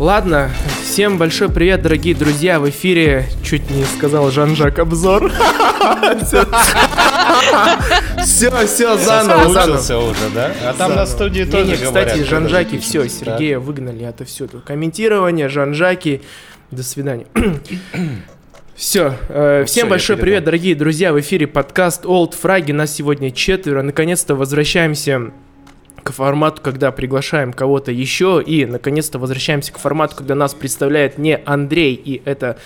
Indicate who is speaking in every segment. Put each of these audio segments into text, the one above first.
Speaker 1: Ладно, всем большой привет, дорогие друзья. В эфире чуть не сказал Жан-Жак обзор. Все, все, заново, заново.
Speaker 2: уже, да? А там на студии тоже
Speaker 1: кстати, Жан-Жаки, все, Сергея выгнали отовсюду. Комментирование, Жан-Жаки, до свидания. Все, э, всем большой привет, дорогие друзья. В эфире подкаст Old Фраги. Нас сегодня четверо. Наконец-то возвращаемся формату, когда приглашаем кого-то еще. И, наконец-то, возвращаемся к формату, когда нас представляет не Андрей. И это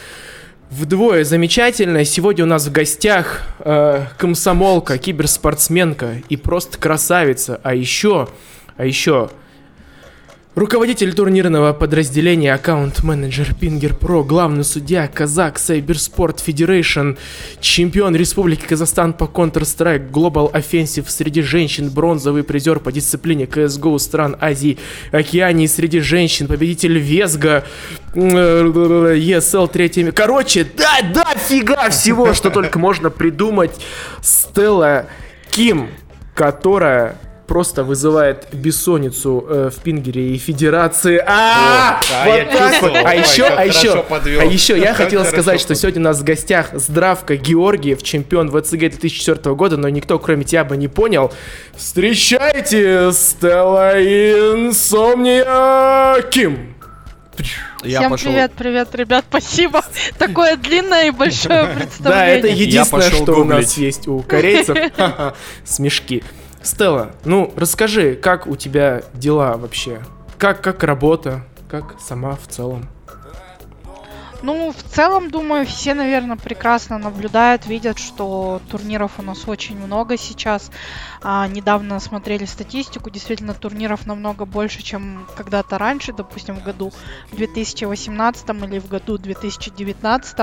Speaker 1: вдвое замечательно. Сегодня у нас в гостях э, комсомолка, киберспортсменка и просто красавица. А еще, а еще Руководитель турнирного подразделения, аккаунт-менеджер Пингер Про, главный судья, Казак, Сайберспорт Федерейшн, чемпион Республики Казахстан по Counter-Strike, Global Offensive среди женщин, бронзовый призер по дисциплине CSGO стран Азии, Океании среди женщин, победитель Везга, ESL третье... Короче, да, да, фига всего, что только можно придумать. Стелла Ким, которая просто вызывает бессонницу э, в Пингере и Федерации. А,
Speaker 2: да, я.
Speaker 1: А еще, а еще, а еще я
Speaker 2: Как
Speaker 1: хотел сказать, что сегодня у нас в гостях Здравка Георгиев, чемпион ВЦГ 2004 года, но никто, кроме тебя, бы не понял. Встречайте, Стелла Инсомния Ким.
Speaker 3: Я
Speaker 4: Всем
Speaker 3: пошел.
Speaker 4: привет, привет, ребят, спасибо. Такое длинное и большое
Speaker 1: Да,
Speaker 4: представление.
Speaker 1: это единственное, что у нас есть у корейцев. Смешки. Стелла, ну расскажи, как у тебя дела вообще? Как, как работа? Как сама в целом?
Speaker 4: Ну, в целом, думаю, все, наверное, прекрасно наблюдают, видят, что турниров у нас очень много сейчас. А, недавно смотрели статистику, действительно, турниров намного больше, чем когда-то раньше, допустим, в году 2018 или в году 2019.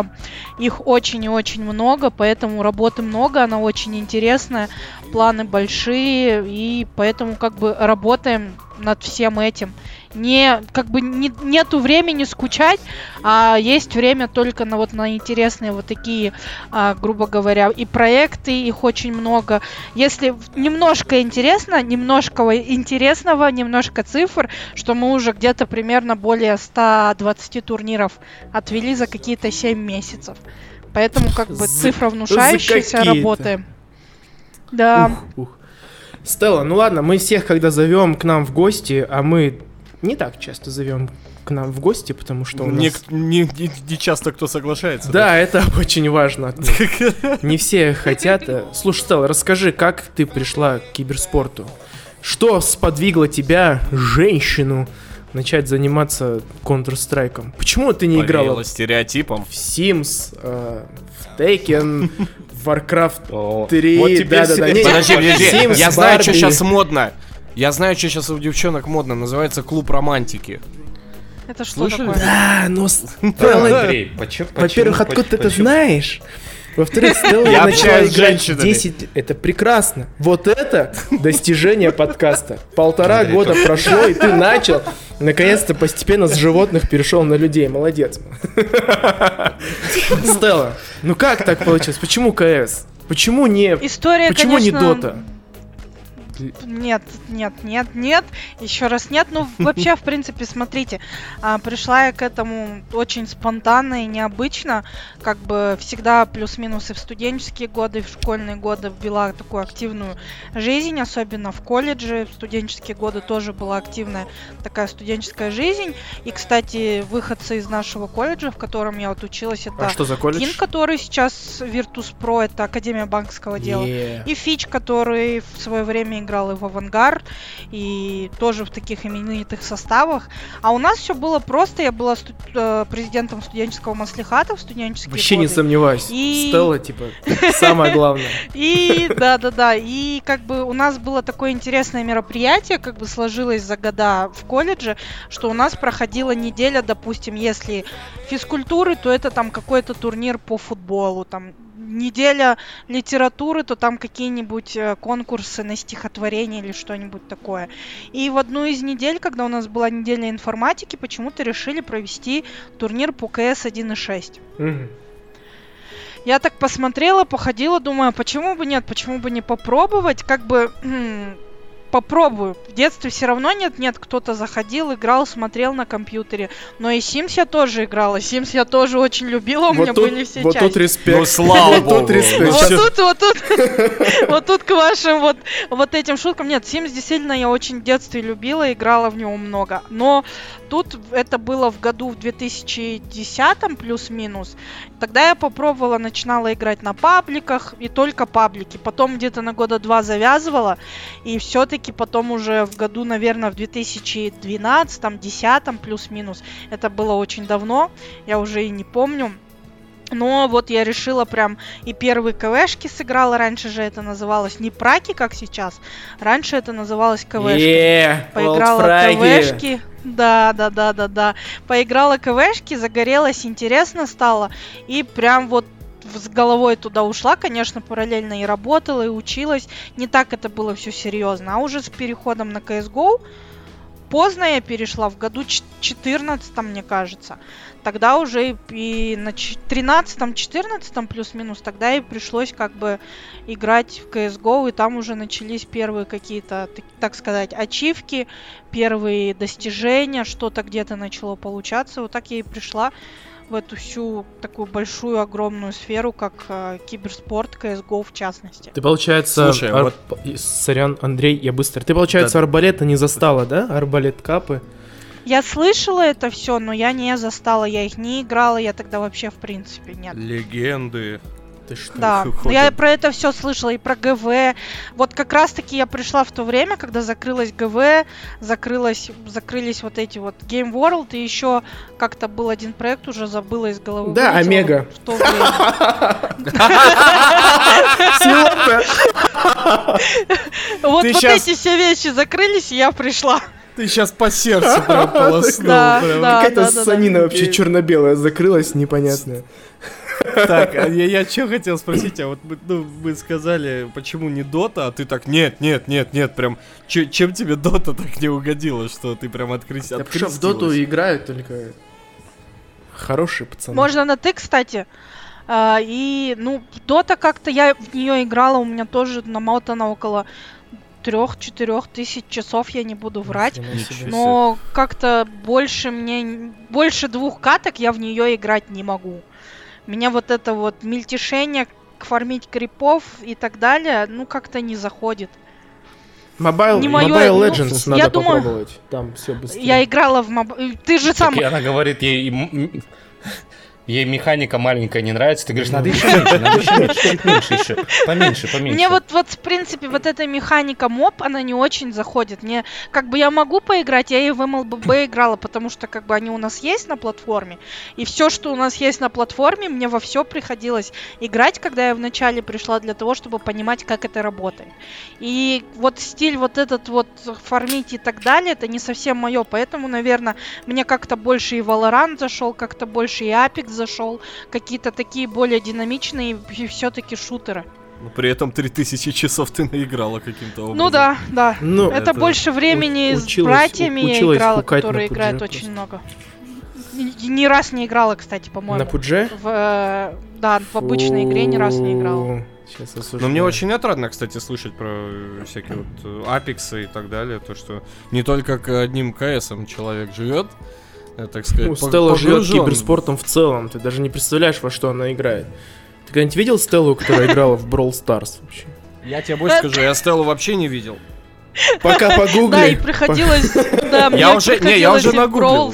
Speaker 4: Их очень и очень много, поэтому работы много, она очень интересная, планы большие, и поэтому как бы работаем над всем этим. Не, как бы не, нету времени скучать, а есть время только на вот на интересные вот такие, а, грубо говоря, и проекты, их очень много. Если немножко интересно, немножко интересного, немножко цифр, что мы уже где-то примерно более 120 турниров отвели за какие-то 7 месяцев. Поэтому как бы
Speaker 1: За-
Speaker 4: цифра внушающаяся, работаем. Да.
Speaker 1: Ух, ух. Стелла, ну ладно, мы всех, когда зовем к нам в гости, а мы не так часто зовем к нам в гости, потому что у нас...
Speaker 3: Не, не- не- не часто кто соглашается.
Speaker 1: Да, это очень важно. Не все хотят. Слушай, Стелла, расскажи, как ты пришла к киберспорту? Что сподвигло тебя, женщину, начать заниматься Counter-Strike? Почему ты не играла
Speaker 3: Повеяло стереотипом.
Speaker 1: в Sims, э, в Tekken, в Warcraft
Speaker 2: О,
Speaker 1: 3?
Speaker 3: Вот теперь
Speaker 1: да-да-да.
Speaker 3: Подожди, подожди.
Speaker 1: Sims,
Speaker 3: Я знаю, что сейчас модно. Я знаю, что сейчас у девчонок модно. Называется клуб романтики.
Speaker 4: Это что
Speaker 3: Слышали?
Speaker 4: такое?
Speaker 1: Да, Стелла,
Speaker 2: Андрей, почему-
Speaker 1: во-первых, откуда ты это знаешь? Во-вторых, Стелла
Speaker 3: Я
Speaker 1: начала играть
Speaker 3: женщинами.
Speaker 1: 10... Это прекрасно. Вот это достижение подкаста. Полтора года прошло, и ты начал. Наконец-то постепенно с животных перешел на людей. Молодец. Стелла, ну как так получилось? Почему КС? Почему не...
Speaker 4: История,
Speaker 1: Почему не
Speaker 4: конечно, Нет, нет, нет, нет. Еще раз нет. Ну, вообще, в принципе, смотрите, а, пришла я к этому очень спонтанно и необычно. Как бы всегда плюс-минус и в студенческие годы, и в школьные годы вела такую активную жизнь, особенно в колледже. В студенческие годы тоже была активная такая студенческая жизнь. И, кстати, выходцы из нашего колледжа, в котором я вот училась, это
Speaker 1: А что за колледж?
Speaker 4: Кин, который сейчас Virtus.pro, это Академия банковского дела.
Speaker 1: Е.
Speaker 4: И Фич, который в свое время играл и в Авангард, и тоже в таких именитых составах. А у нас все было просто. Я была сту- э, президентом студенческого маслихата в студенческие
Speaker 1: Вообще не
Speaker 4: годы.
Speaker 1: сомневаюсь.
Speaker 4: И-
Speaker 1: Стелла, типа, самое главное.
Speaker 4: И да-да-да, и как бы у нас было такое интересное мероприятие, как бы сложилось за года в колледже, что у нас проходила неделя, допустим, если физкультуры, то это там какой-то турнир по футболу, там неделя литературы, то там какие-нибудь э, конкурсы на стихотворение или что-нибудь такое. И в одну из недель, когда у нас была неделя информатики, почему-то решили провести турнир по КС 1.6.
Speaker 1: Мгм.
Speaker 4: Я так посмотрела, походила, думаю, а почему бы нет, почему бы не попробовать, как бы попробую. В детстве все равно нет-нет, кто-то заходил, играл, смотрел на компьютере. Но и Sims я тоже играла. Sims я тоже очень любила, у
Speaker 1: Вот
Speaker 4: меня
Speaker 1: тут-
Speaker 4: были все
Speaker 1: Вот
Speaker 4: части.
Speaker 1: тут респект.
Speaker 3: Ну, слава
Speaker 1: Вот
Speaker 3: богу.
Speaker 1: тут респект.
Speaker 4: Вот тут, вот тут, вот тут к вашим вот, вот этим шуткам. Нет, Sims действительно я очень в детстве любила, играла в него много. Но тут это было в году в 2010 плюс-минус. Тогда я попробовала, начинала играть на пабликах и только паблики. Потом где-то на года два завязывала. И все-таки потом уже в году, наверное, в 2012-2010 плюс-минус. Это было очень давно, я уже и не помню. Но вот я решила прям и первые КВшки сыграла. Раньше же это называлось не праки, как сейчас. Раньше это называлось КВшки. Поиграла. КВшки. Да, да, да, да, да. Поиграла КВшки, загорелась, интересно стало. И прям вот с головой туда ушла, конечно, параллельно и работала, и училась. Не так это было все серьезно. А уже с переходом на CSGO поздно я перешла, в году 14, мне кажется. Тогда уже и- на 13-14 плюс-минус, тогда и пришлось как бы играть в CSGO, и там уже начались первые какие-то, так, сказать, ачивки, первые достижения, что-то где-то начало получаться. Вот так я и пришла в эту всю такую большую, огромную сферу, как э, киберспорт, CSGO в частности.
Speaker 1: Ты, получается,
Speaker 3: Слушай,
Speaker 1: ар-
Speaker 3: вот-
Speaker 1: Сорян, Андрей, я быстро. Ты, получается,
Speaker 3: Да.
Speaker 1: арбалета не застала, да? Арбалет капы.
Speaker 4: Я слышала это все, но я не застала, я их не играла, я тогда вообще в принципе нет.
Speaker 3: Легенды.
Speaker 1: Ты что?
Speaker 4: Да, но я про это все слышала, и про ГВ. Вот как раз-таки я пришла в то время, когда закрылась ГВ, закрылась, закрылись вот эти вот Game World, и еще как-то был один проект, уже забыла из головы.
Speaker 1: Да,
Speaker 4: вылетело
Speaker 1: Омега.
Speaker 4: В то время. Вот эти все вещи закрылись, и я пришла.
Speaker 3: Ты сейчас по сердцу прям полоснул.
Speaker 1: Какая-то санина вообще черно-белая закрылась, непонятная.
Speaker 3: Так, а я, я что хотел спросить, а вот мы, ну, мы сказали, почему не Дота, а ты так, нет, нет, нет, нет, прям, чё- чем тебе Дота так не угодила, что ты прям открыс...
Speaker 1: Да что, в доту
Speaker 3: открестилась?
Speaker 1: играют только хорошие пацаны.
Speaker 4: Можно на ты, кстати. А, и, ну, Дота как-то я в нее играла, у меня тоже намотано около трех-четырех тысяч часов, я не буду врать. Но как-то больше мне, больше двух каток я в нее играть не могу. Меня вот это вот мельтешение, фармить крипов и так далее, ну как-то не заходит.
Speaker 1: Mobile,
Speaker 4: не моё,
Speaker 1: Mobile
Speaker 4: ну,
Speaker 1: Legends
Speaker 4: я
Speaker 1: надо
Speaker 4: думаю-
Speaker 1: попробовать. Там все быстрее.
Speaker 4: Я играла в моб... э, Ты же сам...
Speaker 2: Так и она говорит, ей, ей механика маленькая не нравится. Ты говоришь, надо еще меньше, надо еще меньше, чуть меньше еще. Поменьше, поменьше.
Speaker 4: Мне вот, вот, в принципе, вот эта механика моп, она не очень заходит. Мне, как бы, я могу поиграть, я и в MLBB играла, потому что, как бы, они у нас есть на платформе. И все, что у нас есть на платформе, мне во все приходилось играть, когда я вначале пришла для того, чтобы понимать, как это работает. И вот стиль вот этот вот фармить и так далее, это не совсем мое, поэтому, наверное, мне как-то больше и Valorant зашел, как-то больше и Apex зашел, какие-то такие более динамичные и все-таки шутеры.
Speaker 3: Но при этом 3000 часов ты наиграла каким-то образом.
Speaker 4: Ну да, да.
Speaker 1: Ну,
Speaker 4: это,
Speaker 3: это
Speaker 4: больше времени
Speaker 1: у-
Speaker 4: с
Speaker 1: училась-
Speaker 4: братьями я
Speaker 1: училась
Speaker 4: играла, которые играют
Speaker 1: просто.
Speaker 4: очень много. Ни, ни раз не играла, кстати, по-моему.
Speaker 1: на Пудже?
Speaker 4: В, э, да, в обычной игре ни разу не играла.
Speaker 1: Сейчас
Speaker 3: Но мне очень отрадно, кстати, слышать про э, всякие вот э, апексы и так далее, то, что не только к одним КСом человек живет, э, так сказать,
Speaker 1: Ну, Стелла живет киберспортом в целом. Ты даже не представляешь, во что она играет. Ты когда-нибудь видел Стеллу, которая играла в Brawl Stars вообще?
Speaker 3: Я тебе больше скажу, я Стеллу вообще не видел.
Speaker 1: Пока погугли.
Speaker 4: Да, и приходилось... Да, мне приходилось в.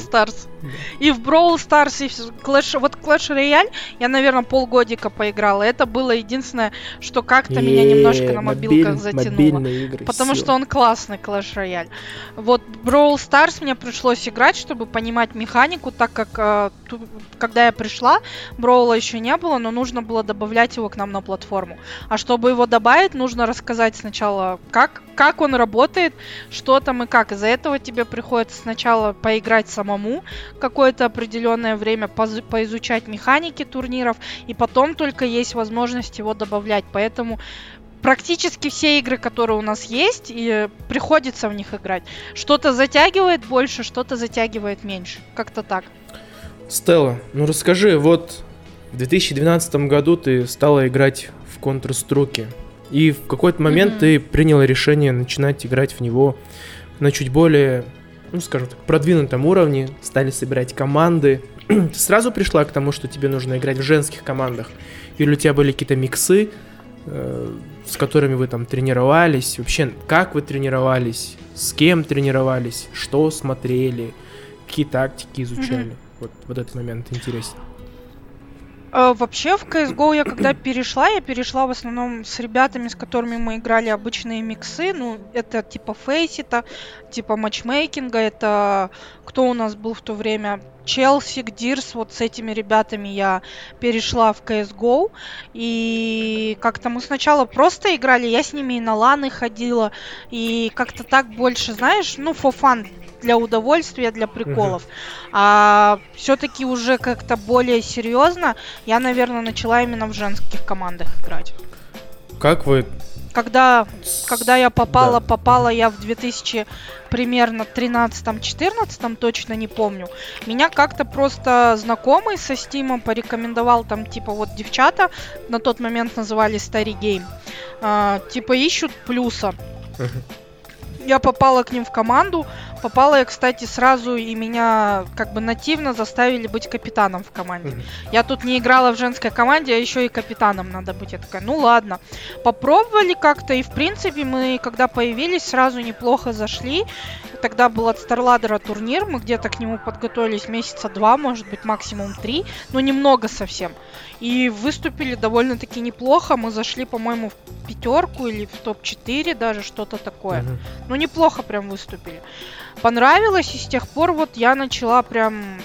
Speaker 4: Brawl Stars. И в Brawl Stars, и в Clash... Вот Clash Royale я, наверное, полгодика поиграла. Это было единственное, что как-то меня немножко на мобилках затянуло.
Speaker 1: Игры.
Speaker 4: Потому что он классный, Clash Royale. Вот Brawl Stars мне пришлось играть, чтобы понимать механику, так как э, ту- когда я пришла, Броула еще не было, но нужно было добавлять его к нам на платформу. А чтобы его добавить, нужно рассказать сначала, как, как он работает, что там и как. Из-за этого тебе приходится сначала поиграть самому какое-то определенное время, поизучать механики турниров, и потом только есть возможность его добавлять. Поэтому практически все игры, которые у нас есть, и приходится в них играть. Что-то затягивает больше, что-то затягивает меньше. Как-то так.
Speaker 1: Стелла, ну расскажи, вот в 2012 году ты стала играть в Counter-Strike. И в какой-то момент
Speaker 4: Мгм.
Speaker 1: ты приняла решение начинать играть в него на чуть более, ну, скажем так, продвинутом уровне, стали собирать команды. Ты сразу пришла к тому, что тебе нужно играть в женских командах? Или у тебя были какие-то миксы, э, с которыми вы там тренировались? Вообще, как вы тренировались? С кем тренировались? Что смотрели? Какие тактики изучали? Вот, вот этот момент интересен.
Speaker 4: Э, Вообще в CSGO я когда перешла, я перешла в основном с ребятами, с которыми мы играли обычные миксы. Ну, это типа фейсита, типа матчмейкинга. Это кто у нас был в то время? Челси, Дирс, вот с этими ребятами я перешла в CSGO. И как-то мы сначала просто играли, я с ними и на ланы ходила. И как-то так больше, знаешь, ну, for fun, для удовольствия, для приколов. А все-таки уже как-то более серьезно я, наверное, начала именно в женских командах играть.
Speaker 1: Как вы...
Speaker 4: Когда, когда я попала,
Speaker 1: Да.
Speaker 4: попала я в 2000 примерно 13-14, точно не помню. Меня как-то просто знакомый со Стимом порекомендовал там, типа, вот девчата, на тот момент назывались Старий Гейм, а, типа ищут плюса. Я попала к ним в команду. Попала я, кстати, сразу, и меня как бы нативно заставили быть капитаном в команде. Я тут не играла в женской команде, а еще и капитаном надо быть. Я такая, ну ладно. Попробовали как-то, и в принципе мы, когда появились, сразу неплохо зашли. Тогда был от Старладера турнир, мы где-то к нему подготовились месяца два, может быть, максимум три, но немного совсем. И выступили довольно-таки неплохо. Мы зашли, по-моему, в пятерку или в топ-4 даже, что-то такое.
Speaker 1: Мгм.
Speaker 4: Ну, неплохо прям выступили. Понравилось, и с тех пор вот я начала прям,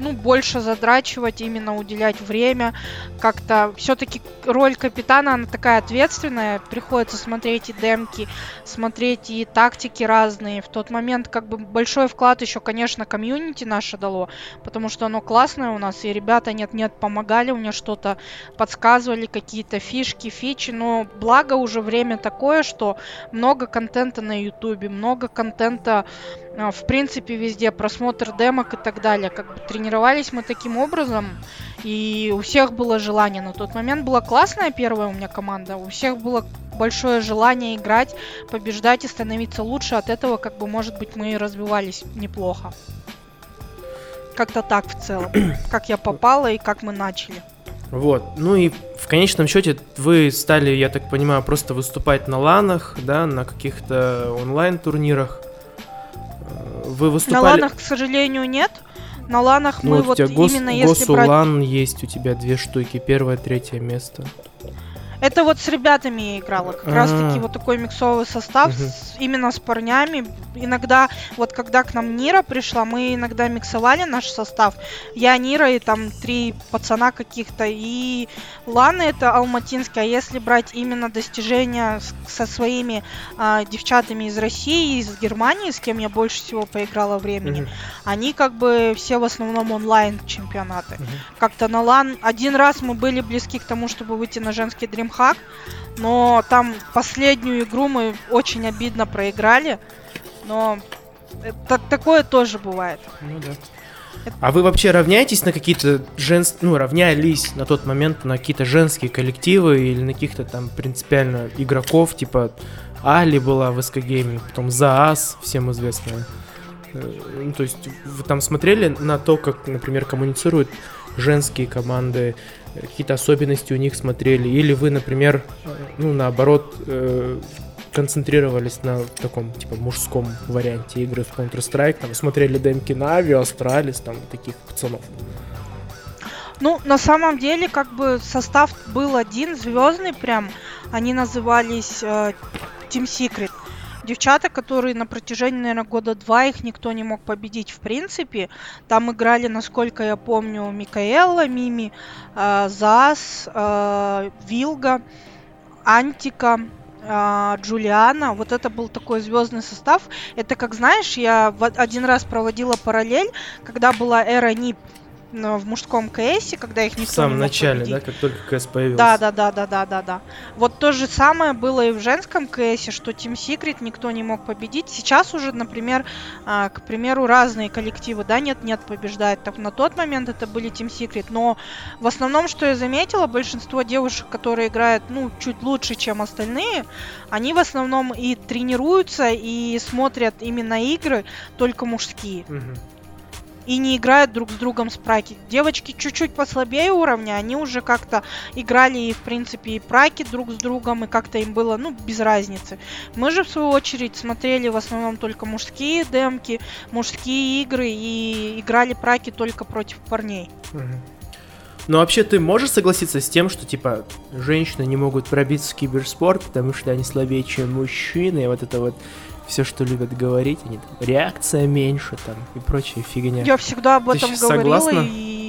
Speaker 4: ну, больше задрачивать, именно уделять время. Как-то все-таки роль капитана, она такая ответственная. Приходится смотреть и демки, смотреть и тактики разные. В тот момент как бы большой вклад еще, конечно, комьюнити наше дало, потому что оно классное у нас, и ребята нет-нет помогали мне что-то, подсказывали какие-то фишки, фичи, но благо уже время такое, что много контента на ютубе, много контента в принципе везде, просмотр демок и так далее. Как бы тренировались мы таким образом, и у всех было желание. На тот момент была классная первая у меня команда, у всех было большое желание играть, побеждать и становиться лучше. От этого, как бы, может быть, мы и развивались неплохо. Как-то так в целом. Как я попала и как мы начали.
Speaker 1: Вот. Ну и в конечном счете вы стали, я так понимаю, просто выступать на ланах, да, на каких-то онлайн-турнирах. Вы выступали...
Speaker 4: На ланах, к сожалению, нет. На ланах
Speaker 1: Ну,
Speaker 4: мы
Speaker 1: вот у
Speaker 4: вот
Speaker 1: тебя гос...
Speaker 4: именно если брать...
Speaker 1: Госулан есть у тебя две штуки, первое, третье место.
Speaker 4: Это вот с ребятами я играла. Как раз таки
Speaker 1: А.
Speaker 4: вот такой миксовый состав именно с парнями. Иногда, вот когда к нам Нира пришла, мы иногда миксовали наш состав. Я Нира и там три пацана каких-то. И Лана это алматинский. А если брать именно достижения со своими а, девчатами из России, из Германии, с кем я больше всего поиграла времени, они как бы все в основном онлайн чемпионаты. Как-то на лан один раз мы были близки к тому, чтобы выйти на женский дримхак, но там последнюю игру мы очень обидно проиграли, но это, такое тоже бывает.
Speaker 1: Ну да. А вы вообще равняетесь на какие-то женские, ну, равнялись на тот момент на какие-то женские коллективы или на каких-то там принципиально игроков, типа Али была в СК Gaming, потом Заас, всем известная. Э, Ну, то есть вы там смотрели на то, как, например, коммуницируют женские команды, какие-то особенности у них смотрели, или вы, например, ну, наоборот, э, концентрировались на таком, типа, мужском варианте игры в Counter-Strike, там, смотрели демки NaVi, Astralis, там, таких пацанов.
Speaker 4: Ну, на самом деле, как бы состав был один, звездный прям. Они назывались э, Team Secret. Девчата, которые на протяжении, наверное, года два их никто не мог победить в принципе. Там играли, насколько я помню, Микаэла, Мими, э, Зас, э, Вилга, Антика, э, Джулиана. Вот это был такой звездный состав. Это, как знаешь, я один раз проводила параллель, когда была эра НИП. М, в мужском КСе, когда их никто
Speaker 1: В самом
Speaker 4: не мог
Speaker 1: начале,
Speaker 4: победить.
Speaker 1: да, как только КС появился.
Speaker 4: Да, да, да, да, да, да, да. Вот то же самое было и в женском КСе, что Team Secret никто не мог победить. Сейчас уже, например, а, к примеру, разные коллективы, да, нет, нет, побеждают. Так на тот момент это были Team Secret, но в основном, что я заметила, большинство девушек, которые играют, ну, чуть лучше, чем остальные, они в основном и тренируются, и смотрят именно игры только мужские
Speaker 1: Мгм.
Speaker 4: И не играют друг с другом спраки. Девочки чуть-чуть послабее уровня, они уже как-то играли и, в принципе, и праки друг с другом, и как-то им было, ну, без разницы. Мы же, в свою очередь, смотрели в основном только мужские демки, мужские игры, и играли праки только против парней.
Speaker 1: Но вообще ты можешь согласиться с тем, что типа женщины не могут пробиться в киберспорт, потому что они слабее, чем мужчины, и вот это вот все, что любят говорить, они там реакция меньше там и прочая фигня.
Speaker 4: Я всегда об этом говорила,
Speaker 1: согласна?
Speaker 4: и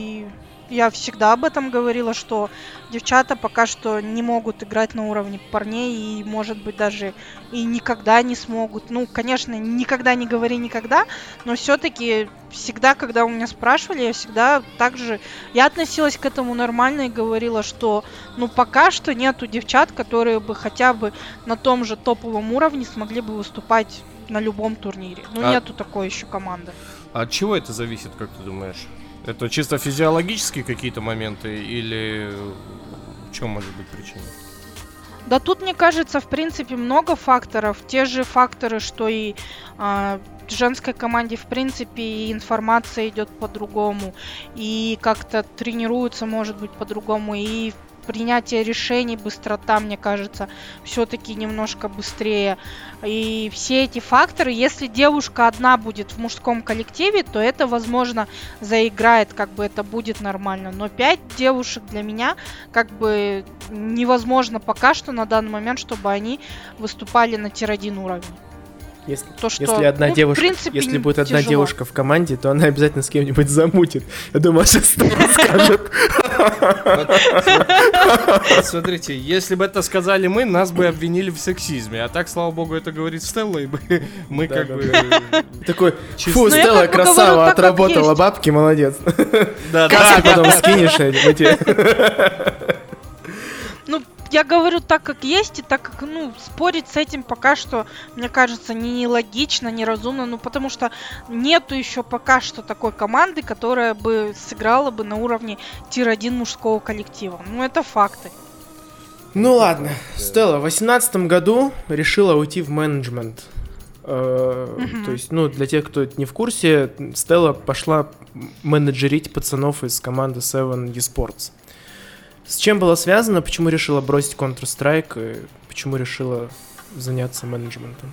Speaker 4: я всегда об этом говорила, что девчата пока что не могут играть на уровне парней, и, может быть, даже и никогда не смогут. Ну, конечно, никогда не говори никогда, но все-таки всегда, когда у меня спрашивали, я всегда также... Я относилась к этому нормально и говорила, что, ну, пока что нету девчат, которые бы хотя бы на том же топовом уровне смогли бы выступать на любом турнире. Ну,
Speaker 3: А-
Speaker 4: нету такой еще команды.
Speaker 3: А от чего это зависит, как ты думаешь? Это чисто физиологические какие-то моменты или в чем может быть причина?
Speaker 4: Да тут, мне кажется, в принципе, много факторов. Те же факторы, что и в женской команде, в принципе, и информация идет по-другому, и как-то тренируются, может быть, по-другому, и принятие решений, быстрота, мне кажется, все-таки немножко быстрее. И все эти факторы, если девушка одна будет в мужском коллективе, то это, возможно, заиграет, как бы это будет нормально. Но пять девушек для меня как бы невозможно пока что на данный момент, чтобы они выступали на тир-1 уровне.
Speaker 1: Если,
Speaker 4: То, что,
Speaker 1: если одна
Speaker 4: ну, в
Speaker 1: девушка,
Speaker 4: принципе,
Speaker 1: если будет одна
Speaker 4: тяжело.
Speaker 1: девушка в команде, то она обязательно с кем-нибудь замутит. Я думаю, сейчас скажет.
Speaker 3: Смотрите, если бы это сказали мы, нас бы обвинили в сексизме. А так, слава богу, это говорит Стелла, и мы- мы
Speaker 1: Да,
Speaker 3: как
Speaker 1: да,
Speaker 3: бы...
Speaker 1: Такой, фу,
Speaker 4: Ну,
Speaker 1: Стелла красава, отработала бабки, молодец.
Speaker 3: Да,
Speaker 1: Кассу потом скинешь эти.
Speaker 4: Ну, я говорю так, как есть, и так как, ну, спорить с этим пока что, мне кажется, не логично, неразумно, ну, потому что нету еще пока что такой команды, которая бы сыграла бы на уровне тир-1 мужского коллектива. Ну, это факты.
Speaker 1: Ну ладно, Стелла в восемнадцатом году решила уйти в менеджмент. Э. То есть, ну, для тех, кто не в курсе, Стелла пошла менеджерить пацанов из команды Seven Esports. С чем было связано, почему решила бросить Counter-Strike, почему решила заняться менеджментом?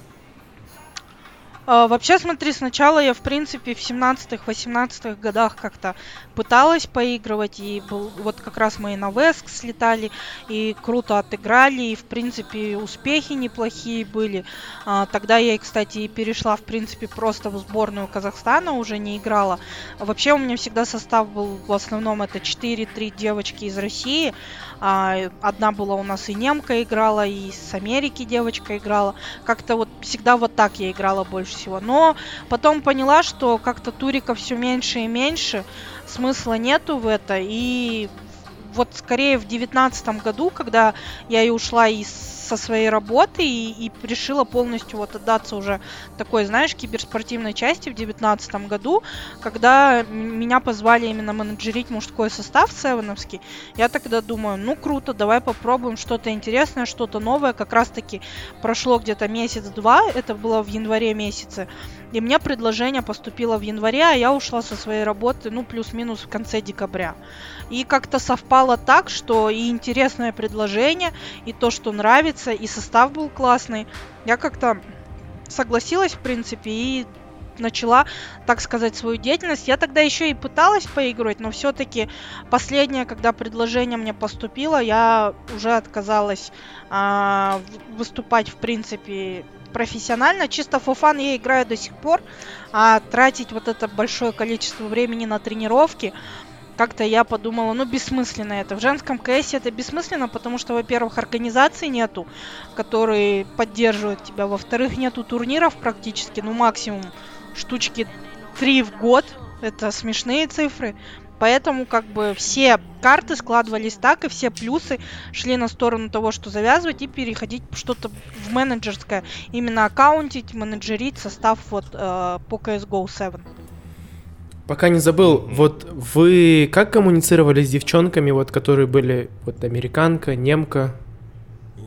Speaker 4: А, вообще, смотри, сначала я, в принципе, в 17-18 годах как-то пыталась поигрывать, и был, вот как раз мы и на Веск слетали, и круто отыграли, и, в принципе, успехи неплохие были. А, тогда я, кстати, и перешла, в принципе, просто в сборную Казахстана, уже не играла. Вообще, у меня всегда состав был, в основном, это 4-3 девочки из России. А, одна была у нас и немка играла, и с Америки девочка играла как-то вот всегда вот так я играла больше всего. Но потом поняла, что как-то туриков все меньше и меньше, смысла нету в это. И вот скорее в девятнадцатом году, когда я и ушла из со своей работы и, и решила полностью вот отдаться уже такой, знаешь, киберспортивной части в девятнадцатом году, когда меня позвали именно менеджерить мужской состав севеновский, я тогда думаю, ну круто, давай попробуем что-то интересное, что-то новое. Как раз-таки прошло где-то месяц-два, это было в январе месяце, и мне предложение поступило в январе, а я ушла со своей работы, ну, плюс-минус в конце декабря. И как-то совпало так, что и интересное предложение, и то, что нравится, и состав был классный. Я как-то согласилась, в принципе, и начала, так сказать, свою деятельность. Я тогда еще и пыталась поигрывать, но все-таки последнее, когда предложение мне поступило, я уже отказалась а, выступать, в принципе, профессионально. Чисто fun я играю до сих пор, а тратить вот это большое количество времени на тренировки, как-то я подумала, ну, бессмысленно это. В женском КС это бессмысленно, потому что, во-первых, организации нету, которые поддерживают тебя. Во-вторых, нету турниров практически, ну, максимум штучки три в год. Это смешные цифры. поэтому как бы все карты складывались так, и все плюсы шли на сторону того, что завязывать и переходить что-то в менеджерское. Именно аккаунтить, менеджерить состав вот э, по CSGO 7.
Speaker 1: Пока не забыл, вот вы как коммуницировали с девчонками, вот которые были вот американка, немка,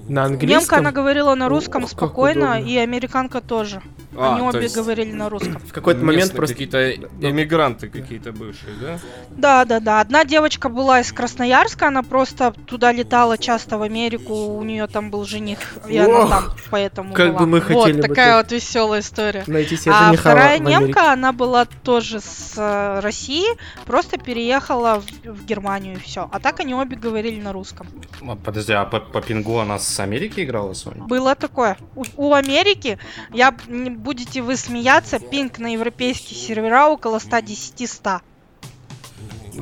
Speaker 1: на английском?
Speaker 4: Немка, она говорила на русском
Speaker 1: Ох,
Speaker 4: спокойно, и американка тоже.
Speaker 3: А,
Speaker 4: Они обе
Speaker 3: есть
Speaker 4: говорили на русском.
Speaker 1: В какой-то момент просто...
Speaker 3: какие-то эмигранты какие-то бывшие, да?
Speaker 4: Да, да, да. Одна девочка была из Красноярска, она просто туда летала часто в Америку, у нее там был жених, и она
Speaker 1: Ох,
Speaker 4: там поэтому
Speaker 1: как
Speaker 4: была.
Speaker 1: бы мы
Speaker 4: вот
Speaker 1: хотели бы
Speaker 4: такая
Speaker 1: так.
Speaker 4: вот веселая история.
Speaker 1: Найти себе
Speaker 4: А вторая немка, она была тоже с э, России, просто переехала в, в Германию и все. А так они обе говорили на русском.
Speaker 2: А, Подожди, а по, по пингу она с Америки играла, Соня?
Speaker 4: Было такое. У, у Америки, я не будете вы смеяться, пинг на европейские сервера около 110-100.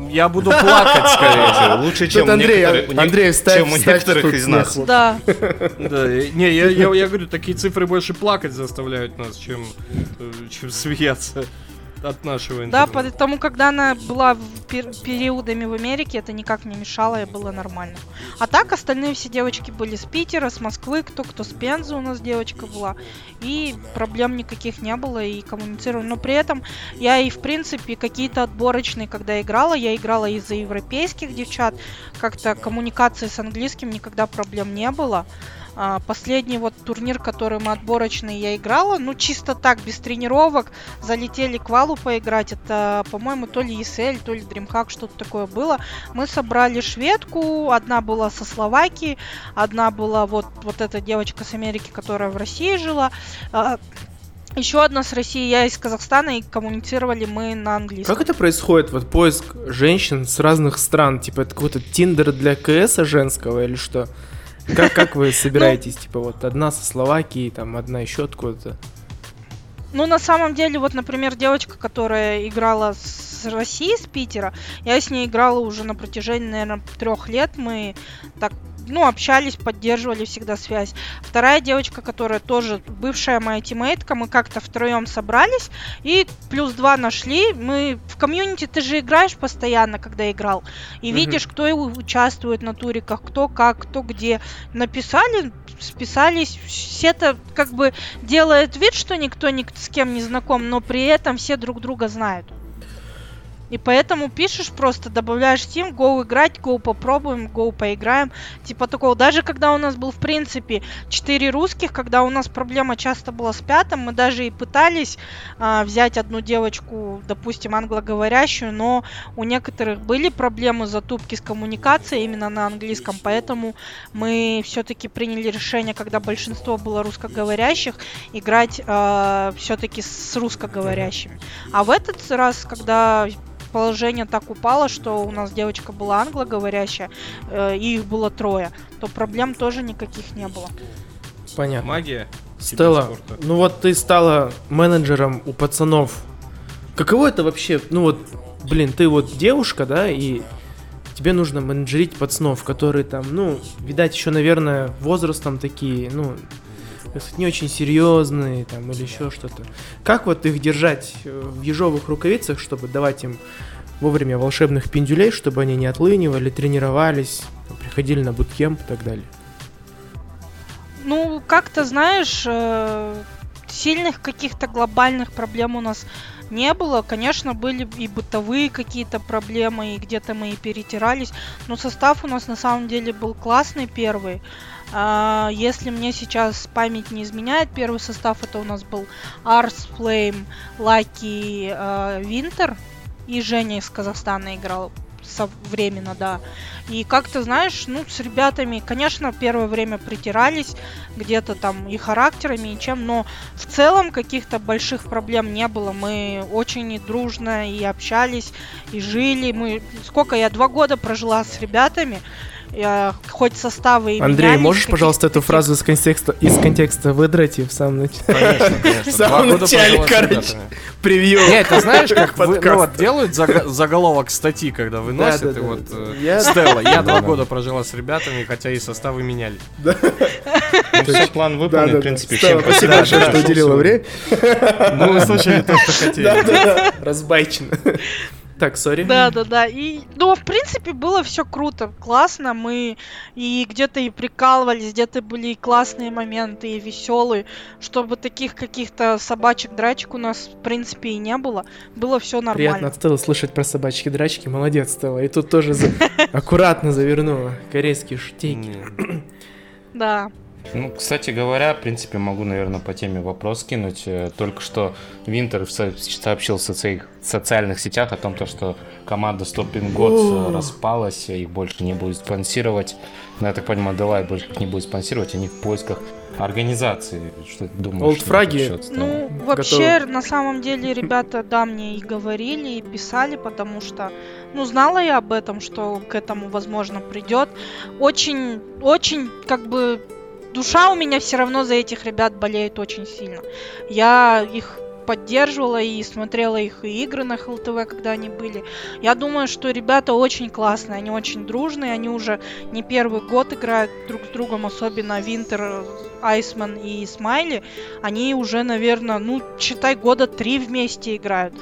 Speaker 3: Я буду плакать скорее.
Speaker 2: Лучше, чем
Speaker 1: Тут Андрей,
Speaker 2: у
Speaker 1: Андрей, вставь,
Speaker 2: чем у некоторых из нас.
Speaker 1: смех.
Speaker 4: Да.
Speaker 3: Да, не, я, я, я говорю, такие цифры больше плакать заставляют нас, чем, э, чем смеяться от нашего
Speaker 4: Да,
Speaker 3: интернета.
Speaker 4: потому когда она была в пер- периодами в Америке, это никак не мешало, и было нормально. А так остальные все девочки были с Питера, с Москвы, кто кто с Пензы у нас девочка была. И проблем никаких не было, и коммуницировали. Но при этом я и, в принципе, какие-то отборочные, когда играла, я играла из-за европейских девчат. Как-то коммуникации с английским никогда проблем не было. А, Последний вот турнир, который мы отборочный, я играла, ну чисто так, без тренировок, залетели к валу поиграть. Это, по-моему, то ли ESL, то ли DreamHack, что-то такое было. Мы собрали шведку, одна была со Словакии, одна была вот, вот эта девочка с Америки, которая в России жила. еще одна с России, я из Казахстана, и коммуницировали мы на английском.
Speaker 1: Как это происходит, вот поиск женщин с разных стран? Типа, это какой-то тиндер для КС женского или что? Как, как вы собираетесь? Типа, вот одна со Словакии, там, одна еще откуда-то.
Speaker 4: Ну, на самом деле, вот, например, девочка, которая играла с России, с Питера, я с ней играла уже на протяжении, наверное, трех лет. Мы так, ну, общались, поддерживали всегда связь. Вторая девочка, которая тоже бывшая моя тиммейтка, мы как-то втроем собрались и плюс два нашли. Мы в комьюнити ты же играешь постоянно, когда играл, и
Speaker 1: Мгм.
Speaker 4: видишь, кто и участвует на туриках, кто как, кто где. Написали, списались, все-то как бы делает вид, что никто ни с кем не знаком, но при этом все друг друга знают. И поэтому пишешь просто, добавляешь Steam, go играть, go попробуем, go поиграем. Типа такого. Даже когда у нас был, в принципе, 4 русских, когда у нас проблема часто была с пятым, мы даже и пытались а, взять одну девочку, допустим, англоговорящую, но у некоторых были проблемы затупки с коммуникацией именно на английском, поэтому мы все-таки приняли решение, когда большинство было русскоговорящих, играть все-таки с русскоговорящими. А в этот раз, когда положение так упало, что у нас девочка была англоговорящая, э, и их было трое, то проблем тоже никаких не было.
Speaker 1: Понятно.
Speaker 3: Магия.
Speaker 1: Стелла, ну вот ты стала менеджером у пацанов. Каково это вообще? Ну вот, блин, ты вот девушка, да, и тебе нужно менеджерить пацанов, которые там, ну, видать, еще, наверное, возрастом такие, ну, так сказать, не очень серьезные, там, или еще что-то. Как вот их держать э, в ежовых рукавицах, чтобы давать им вовремя волшебных пиндюлей, чтобы они не отлынивали, тренировались, приходили на буткемп и так далее?
Speaker 4: Ну, как-то, знаешь, э, сильных каких-то глобальных проблем у нас не было. Конечно, были и бытовые какие-то проблемы, и где-то мы и перетирались. Но состав у нас на самом деле был классный первый. А, Если мне сейчас память не изменяет, первый состав это у нас был Flame, Lucky, э, Winter. И Женя из Казахстана играл временно, да. И как-то, знаешь, ну, с ребятами, конечно, первое время притирались, где-то там и характерами, и чем, но в целом каких-то больших проблем не было. Мы очень и дружно и общались, и жили. Мы сколько я два года прожила с ребятами. Я, хоть составы и
Speaker 1: Андрей,
Speaker 4: менялись,
Speaker 1: можешь, пожалуйста, эту фразу из контекста, из контекста выдрать и в самом начале?
Speaker 3: Конечно, конечно.
Speaker 1: В самом начале, короче. Превью.
Speaker 3: Нет, ты знаешь, как вы, ну, вот делают заголовок статьи, когда выносят,
Speaker 1: Да, да,
Speaker 3: и
Speaker 1: да.
Speaker 3: вот э,
Speaker 1: Я-
Speaker 3: Стелла, я два
Speaker 2: Да.
Speaker 3: года прожила с ребятами, хотя и составы меняли.
Speaker 2: Ну, все, план выполнен, в принципе. Всем
Speaker 1: спасибо большое, что уделила время.
Speaker 3: Ну, вы слышали то, что хотели.
Speaker 1: Да-да-да, разбайчено. Так, сори.
Speaker 4: Да, да, да. И, ну, в принципе, было все круто, классно. Мы и где-то и прикалывались, где-то были и классные моменты, и веселые. Чтобы таких каких-то собачек-драчек у нас, в принципе, и не было. Было все нормально.
Speaker 1: Приятно от Стеллы слышать про собачки-драчки. Молодец, Стелла. И тут тоже аккуратно завернула корейские шутейки.
Speaker 3: Не.
Speaker 4: Да.
Speaker 2: Ну, кстати говоря, в принципе, могу, наверное, по теме вопрос кинуть. Э, Только что Винтер со- сообщил в соци- социальных сетях о том, то, что команда Stopping Gods э, распалась, их больше не будет спонсировать. Ну, я так понимаю, Делай больше их не будет спонсировать, они в поисках организации. Что ты думаешь? Стелла?
Speaker 4: Ну, вообще, на самом деле, ребята, да, мне и говорили, и писали, потому что, ну, знала я об этом, что к этому, возможно, придет. Очень, очень, как бы, душа у меня все равно за этих ребят болеет очень сильно. Я их поддерживала и смотрела их и игры на ХЛТВ, когда они были. Я думаю, что ребята очень классные, они очень дружные, они уже не первый год играют друг с другом, особенно Винтер, Айсман и Смайли. Они уже, наверное, ну, считай, года три вместе играют.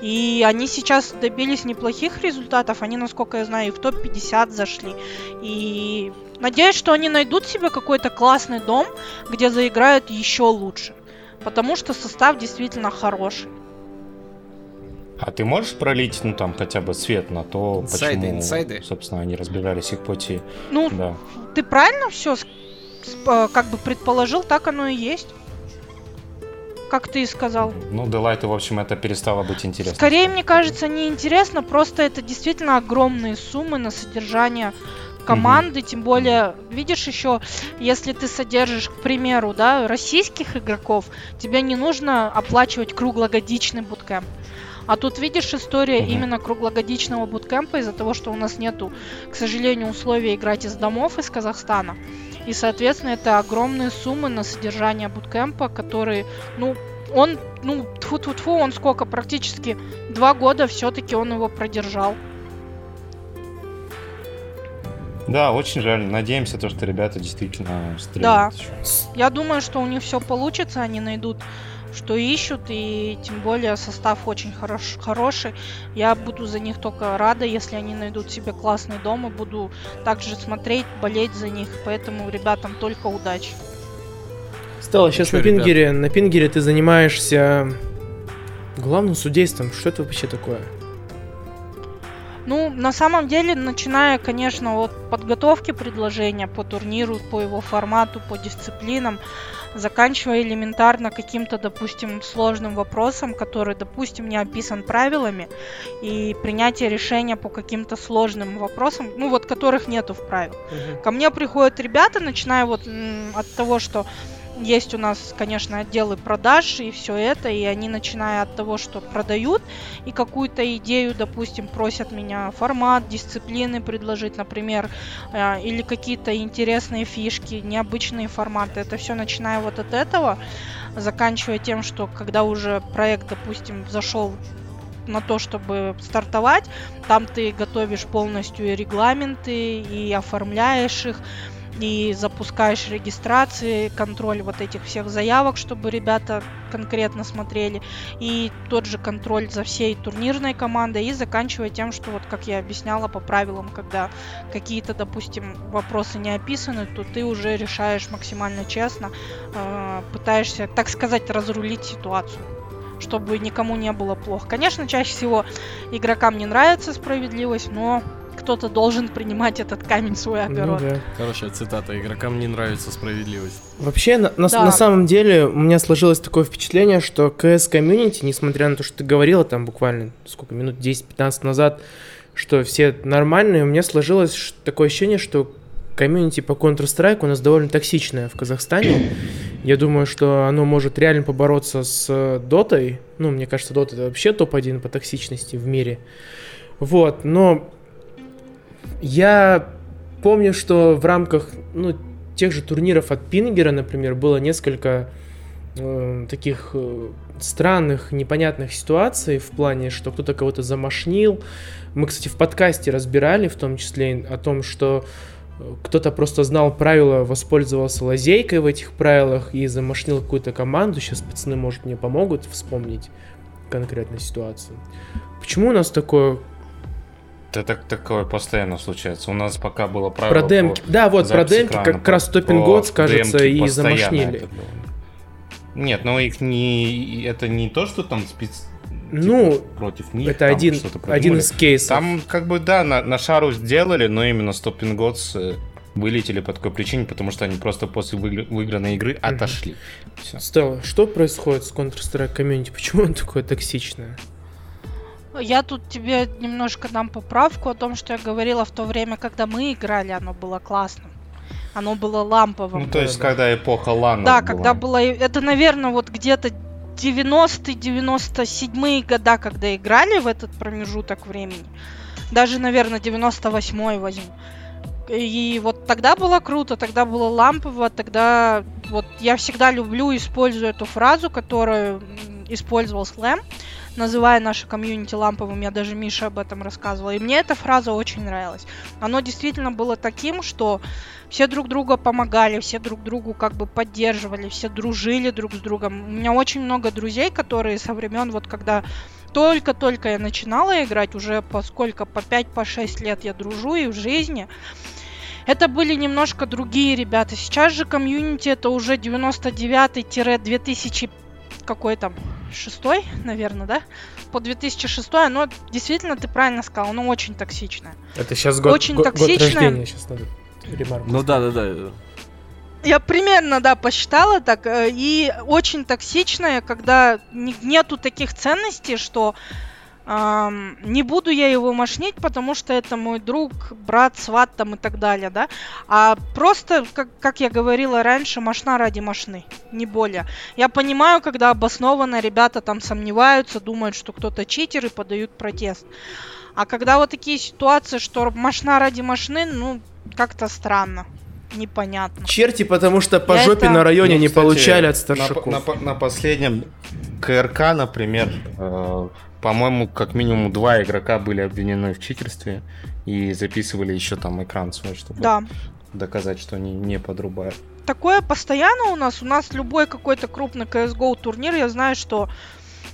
Speaker 4: И они сейчас добились неплохих результатов. Они, насколько я знаю, и в топ-50 зашли. И надеюсь, что они найдут себе какой-то классный дом, где заиграют еще лучше. Потому что состав действительно хороший.
Speaker 2: А ты можешь пролить, ну, там, хотя бы свет на то,
Speaker 3: Инсайды,
Speaker 2: почему,
Speaker 3: инсайды.
Speaker 2: собственно, они разбирались их пути?
Speaker 4: Ну,
Speaker 2: Да.
Speaker 4: ты правильно все как бы предположил, так оно и есть. Как ты и сказал.
Speaker 2: Ну, Делайту, в общем, это перестало быть интересно.
Speaker 4: Скорее, мне кажется, неинтересно, просто это действительно огромные суммы на содержание команды, тем более, видишь еще, если ты содержишь, к примеру, да, российских игроков, тебе не нужно оплачивать круглогодичный буткемп. А тут видишь история
Speaker 2: Мгм.
Speaker 4: именно круглогодичного буткемпа из-за того, что у нас нету, к сожалению, условий играть из домов из Казахстана. И, соответственно, это огромные суммы на содержание буткемпа, которые, ну, он, ну, тфу тфу тфу он сколько, практически два года все-таки он его продержал.
Speaker 2: Да, очень жаль. Надеемся, то, что ребята действительно
Speaker 4: Да.
Speaker 2: стреляют еще.
Speaker 4: Я думаю, что у них все получится, они найдут, что ищут, и тем более состав очень хорош, хороший. Я буду за них только рада, если они найдут себе классный дом, и буду также смотреть, болеть за них. Поэтому ребятам только удачи.
Speaker 1: Стелла, сейчас
Speaker 3: чё,
Speaker 1: на
Speaker 3: ребят?
Speaker 1: пингере, на пингере ты занимаешься главным судейством. Что это вообще такое?
Speaker 4: Ну, на самом деле, начиная, конечно, от подготовки предложения по турниру, по его формату, по дисциплинам, заканчивая элементарно каким-то, допустим, сложным вопросом, который, допустим, не описан правилами, и принятие решения по каким-то сложным вопросам, ну вот которых нету в правилах. Ко мне приходят ребята, начиная вот м, от того, что есть у нас, конечно, отделы продаж и все это, и они, начиная от того, что продают, и какую-то идею, допустим, просят меня формат, дисциплины предложить, например, э, или какие-то интересные фишки, необычные форматы. Это все начиная вот от этого, заканчивая тем, что когда уже проект, допустим, зашел на то, чтобы стартовать, там ты готовишь полностью и регламенты, и оформляешь их, и запускаешь регистрации, контроль вот этих всех заявок, чтобы ребята конкретно смотрели, и тот же контроль за всей турнирной командой, и заканчивая тем, что вот как я объясняла по правилам, когда какие-то, допустим, вопросы не описаны, то ты уже решаешь максимально честно, э, пытаешься, так сказать, разрулить ситуацию чтобы никому не было плохо. Конечно, чаще всего игрокам не нравится справедливость, но кто-то должен принимать этот камень в свой
Speaker 1: Ну
Speaker 4: огород.
Speaker 1: да.
Speaker 3: Хорошая цитата. Игрокам не нравится справедливость.
Speaker 1: Вообще, на, на,
Speaker 4: Да.
Speaker 1: на самом деле, у меня сложилось такое впечатление, что CS комьюнити, несмотря на то, что ты говорила там буквально, сколько, минут 10-15 назад, что все нормальные, у меня сложилось такое ощущение, что комьюнити по Counter-Strike у нас довольно токсичное в Казахстане. Я думаю, что оно может реально побороться с Дотой. Ну, мне кажется, Дота это вообще топ-1 по токсичности в мире. Вот, но я помню, что в рамках, ну, тех же турниров от Пингера, например, было несколько э, таких э, странных, непонятных ситуаций в плане, что кто-то кого-то замашнил. Мы, кстати, в подкасте разбирали, в том числе о том, что э, кто-то просто знал правила, воспользовался лазейкой в этих правилах и замашнил какую-то команду. Сейчас пацаны, может, мне помогут вспомнить конкретную ситуацию. Почему у нас такое
Speaker 2: Это так, такое постоянно случается. У нас пока было правило
Speaker 1: про демки? Да, вот про демки
Speaker 2: экрана,
Speaker 1: как раз
Speaker 2: по
Speaker 1: Годс, кажется, и замашнили.
Speaker 2: Нет, но их не... Это не то, что там спец...
Speaker 1: Ну,
Speaker 2: типа, против них.
Speaker 1: Это один, один из кейсов.
Speaker 2: Там как бы, да, на, на шару сделали, но именно Stopping Gods э, вылетели по такой причине, потому что они просто после выигр- выигранной игры отошли. Всё.
Speaker 1: Стелла, что происходит с Counter-Strike комьюнити? Почему он такое токсичное?
Speaker 4: Я тут тебе немножко дам поправку о том, что я говорила в то время, когда мы играли, оно было классным. Оно было ламповым.
Speaker 2: Ну, то есть,
Speaker 1: да.
Speaker 2: когда эпоха лана
Speaker 4: Да,
Speaker 2: была.
Speaker 4: когда было... Это, наверное, вот где-то 90-е, 97-е года, когда играли в этот промежуток времени. Даже, наверное, 98-й возьму. И вот тогда было круто, тогда было лампово, тогда вот я всегда люблю, использую эту фразу, которую использовал Слэм, называя наше комьюнити ламповым, я даже Мише об этом рассказывала, и мне эта фраза очень нравилась. Оно действительно было таким, что все друг друга помогали, все друг другу как бы поддерживали, все дружили друг с другом. У меня очень много друзей, которые со времен вот когда только-только я начинала играть, уже по сколько, по 5-6 по шесть лет я дружу и в жизни. Это были немножко другие ребята. Сейчас же комьюнити это уже 99-2000 какой там, шестой, наверное, да? По 2006 оно действительно, ты правильно сказал, оно очень токсичное.
Speaker 1: Это сейчас год,
Speaker 4: Очень
Speaker 1: год- год
Speaker 4: токсичное.
Speaker 1: рождения, сейчас надо ремарку.
Speaker 3: Ну да, да, да.
Speaker 4: Я примерно, да, посчитала так. э, И очень токсичная, когда не- нету таких ценностей, что ам, не буду я его мошнить, потому что это мой друг, брат, сват там и так далее, да. А просто, как, как я говорила раньше, мошна ради мошны, не более. Я понимаю, когда обоснованно ребята там сомневаются, думают, что кто-то читер и подают протест. А когда вот такие ситуации, что мошна ради мошны, ну, как-то странно, непонятно.
Speaker 1: Черти, потому что по
Speaker 4: Я
Speaker 1: жопе
Speaker 4: это-
Speaker 1: на районе
Speaker 2: Ну,
Speaker 1: не
Speaker 2: кстати,
Speaker 1: получали от
Speaker 2: на,
Speaker 1: старшаков.
Speaker 2: на по- на последнем КРК, например, э, по-моему, как минимум два игрока были обвинены в читерстве и записывали еще там экран свой, чтобы
Speaker 4: Да.
Speaker 2: доказать, что они не подрубают.
Speaker 4: Такое постоянно у нас. У нас любой какой-то крупный CSGO турнир, я знаю, что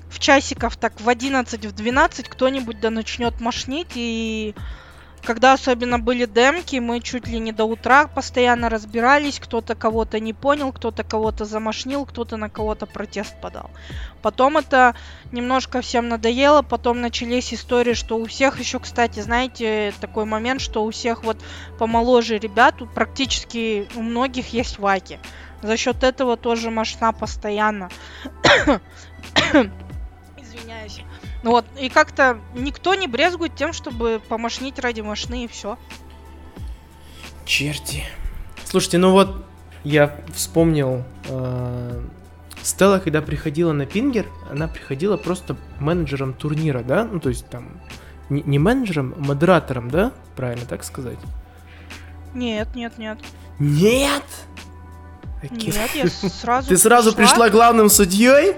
Speaker 4: в часиков так в 11, в 12 кто-нибудь да начнет мошнить. И когда особенно были демки, мы чуть ли не до утра постоянно разбирались. Кто-то кого-то не понял, кто-то кого-то замошнил, кто-то на кого-то протест подал. Потом это немножко всем надоело, потом начались истории, что у всех еще, кстати, знаете, такой момент, что у всех вот помоложе ребят, практически у многих есть ваки. За счет этого тоже мощна постоянно. Ну Вот, и как-то никто не брезгует тем, чтобы помошнить ради мошны и все.
Speaker 1: Черти. Слушайте, ну вот я вспомнил э, Стелла, когда приходила на Пингер, она приходила просто менеджером турнира, да? Ну, то есть там не, не менеджером, а модератором, да? Правильно так сказать?
Speaker 4: Нет, нет, нет.
Speaker 1: Нет!
Speaker 4: Нет, я сразу
Speaker 1: Ты сразу пришла главным судьей?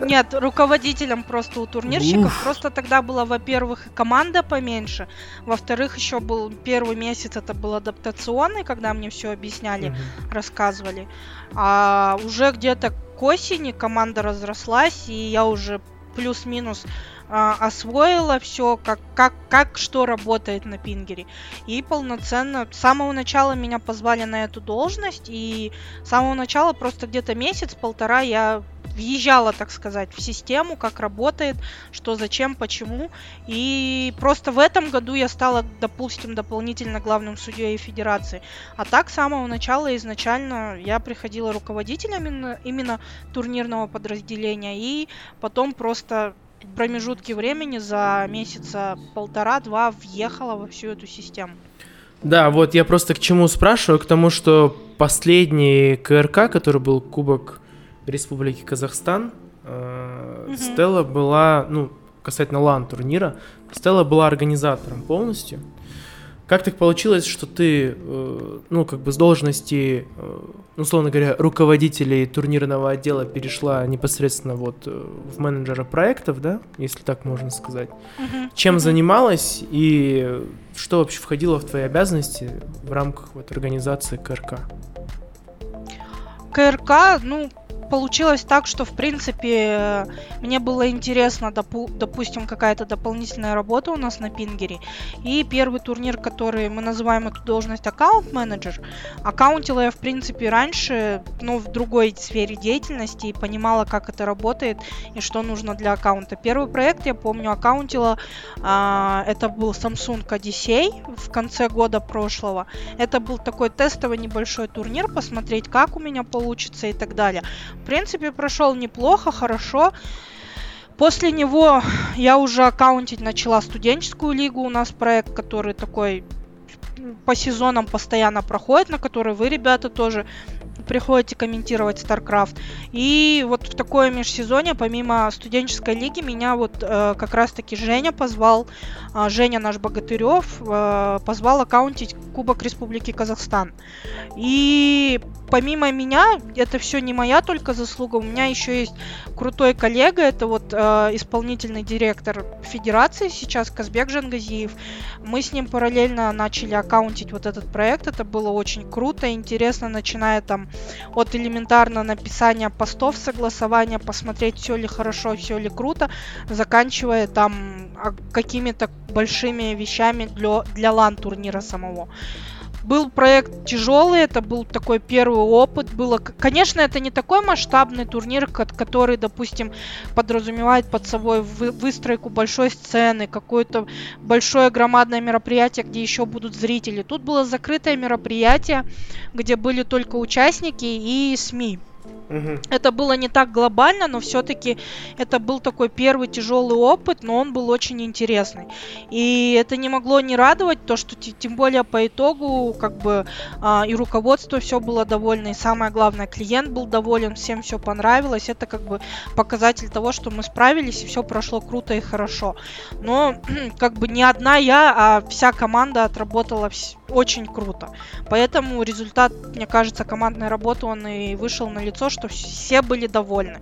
Speaker 4: Нет, руководителем просто у турнирщиков. Просто тогда была, во-первых, команда поменьше. Во-вторых, еще был первый месяц, это был адаптационный, когда мне все объясняли, рассказывали. А уже где-то к осени команда разрослась, и я уже плюс-минус а, освоила все, как, как, как что работает на пингере. И полноценно с самого начала меня позвали на эту должность, и с самого начала просто где-то месяц-полтора я въезжала, так сказать, в систему, как работает, что, зачем, почему. И просто в этом году я стала, допустим, дополнительно главным судьей федерации. А так, с самого начала, изначально, я приходила руководителем именно, именно турнирного подразделения, и потом просто промежутке времени за месяца полтора-два въехала во всю эту систему.
Speaker 1: Да, вот я просто к чему спрашиваю, к тому, что последний КРК, который был Кубок Республики Казахстан, э,
Speaker 4: Мгм.
Speaker 1: Стелла была, ну, касательно лан турнира, Стелла была организатором полностью. Как так получилось, что ты, э, ну, как бы с должности, э, ну, условно говоря, руководителей турнирного отдела перешла непосредственно вот э, в менеджера проектов, да, если так можно сказать?
Speaker 4: Мгм.
Speaker 1: Чем
Speaker 4: Мгм.
Speaker 1: занималась и что вообще входило в твои обязанности в рамках вот организации КРК?
Speaker 4: КРК, ну, получилось так, что, в принципе, мне было интересно, допу- допустим, какая-то дополнительная работа у нас на Пингере. И первый турнир, который мы называем эту должность аккаунт-менеджер, аккаунтила я, в принципе, раньше, ну, в другой сфере деятельности и понимала, как это работает и что нужно для аккаунта. Первый проект, я помню, аккаунтила, а, это был Samsung Odyssey в конце года прошлого. Это был такой тестовый небольшой турнир, посмотреть, как у меня получится и так далее. Принципе, прошел неплохо, хорошо. После него я уже аккаунтить начала студенческую лигу. У нас проект, который такой по сезонам постоянно проходит, на который вы, ребята, тоже приходите комментировать StarCraft. И вот в такое межсезонье, помимо студенческой лиги, меня вот э, как раз-таки Женя позвал, э, Женя наш Богатырев, э, позвал аккаунтить Кубок Республики Казахстан. И помимо меня, это все не моя только заслуга, у меня еще есть крутой коллега, это вот э, исполнительный директор Федерации сейчас, Казбек Жангазиев. Мы с ним параллельно начали аккаунтить вот этот проект, это было очень круто, интересно, начиная там от элементарно написания постов, согласования, посмотреть, все ли хорошо, все ли круто, заканчивая там а, какими-то большими вещами для, для лан-турнира самого. Был проект тяжелый, это был такой первый опыт. Было, конечно, это не такой масштабный турнир, который, допустим, подразумевает под собой выстройку большой сцены, какое-то большое громадное мероприятие, где еще будут зрители. Тут было закрытое мероприятие, где были только участники и СМИ. Угу. Это было не так глобально, но все-таки это был такой первый тяжелый опыт, но он был очень интересный. И это не могло не радовать, то, что тем более по итогу как бы а, и руководство все было довольно, и самое главное, клиент был доволен, всем все понравилось. Это как бы показатель того, что мы справились, и все прошло круто и хорошо. Но как бы не одна я, а вся команда отработала очень круто. Поэтому результат, мне кажется, командной работы, он и вышел на лицо, что все были довольны.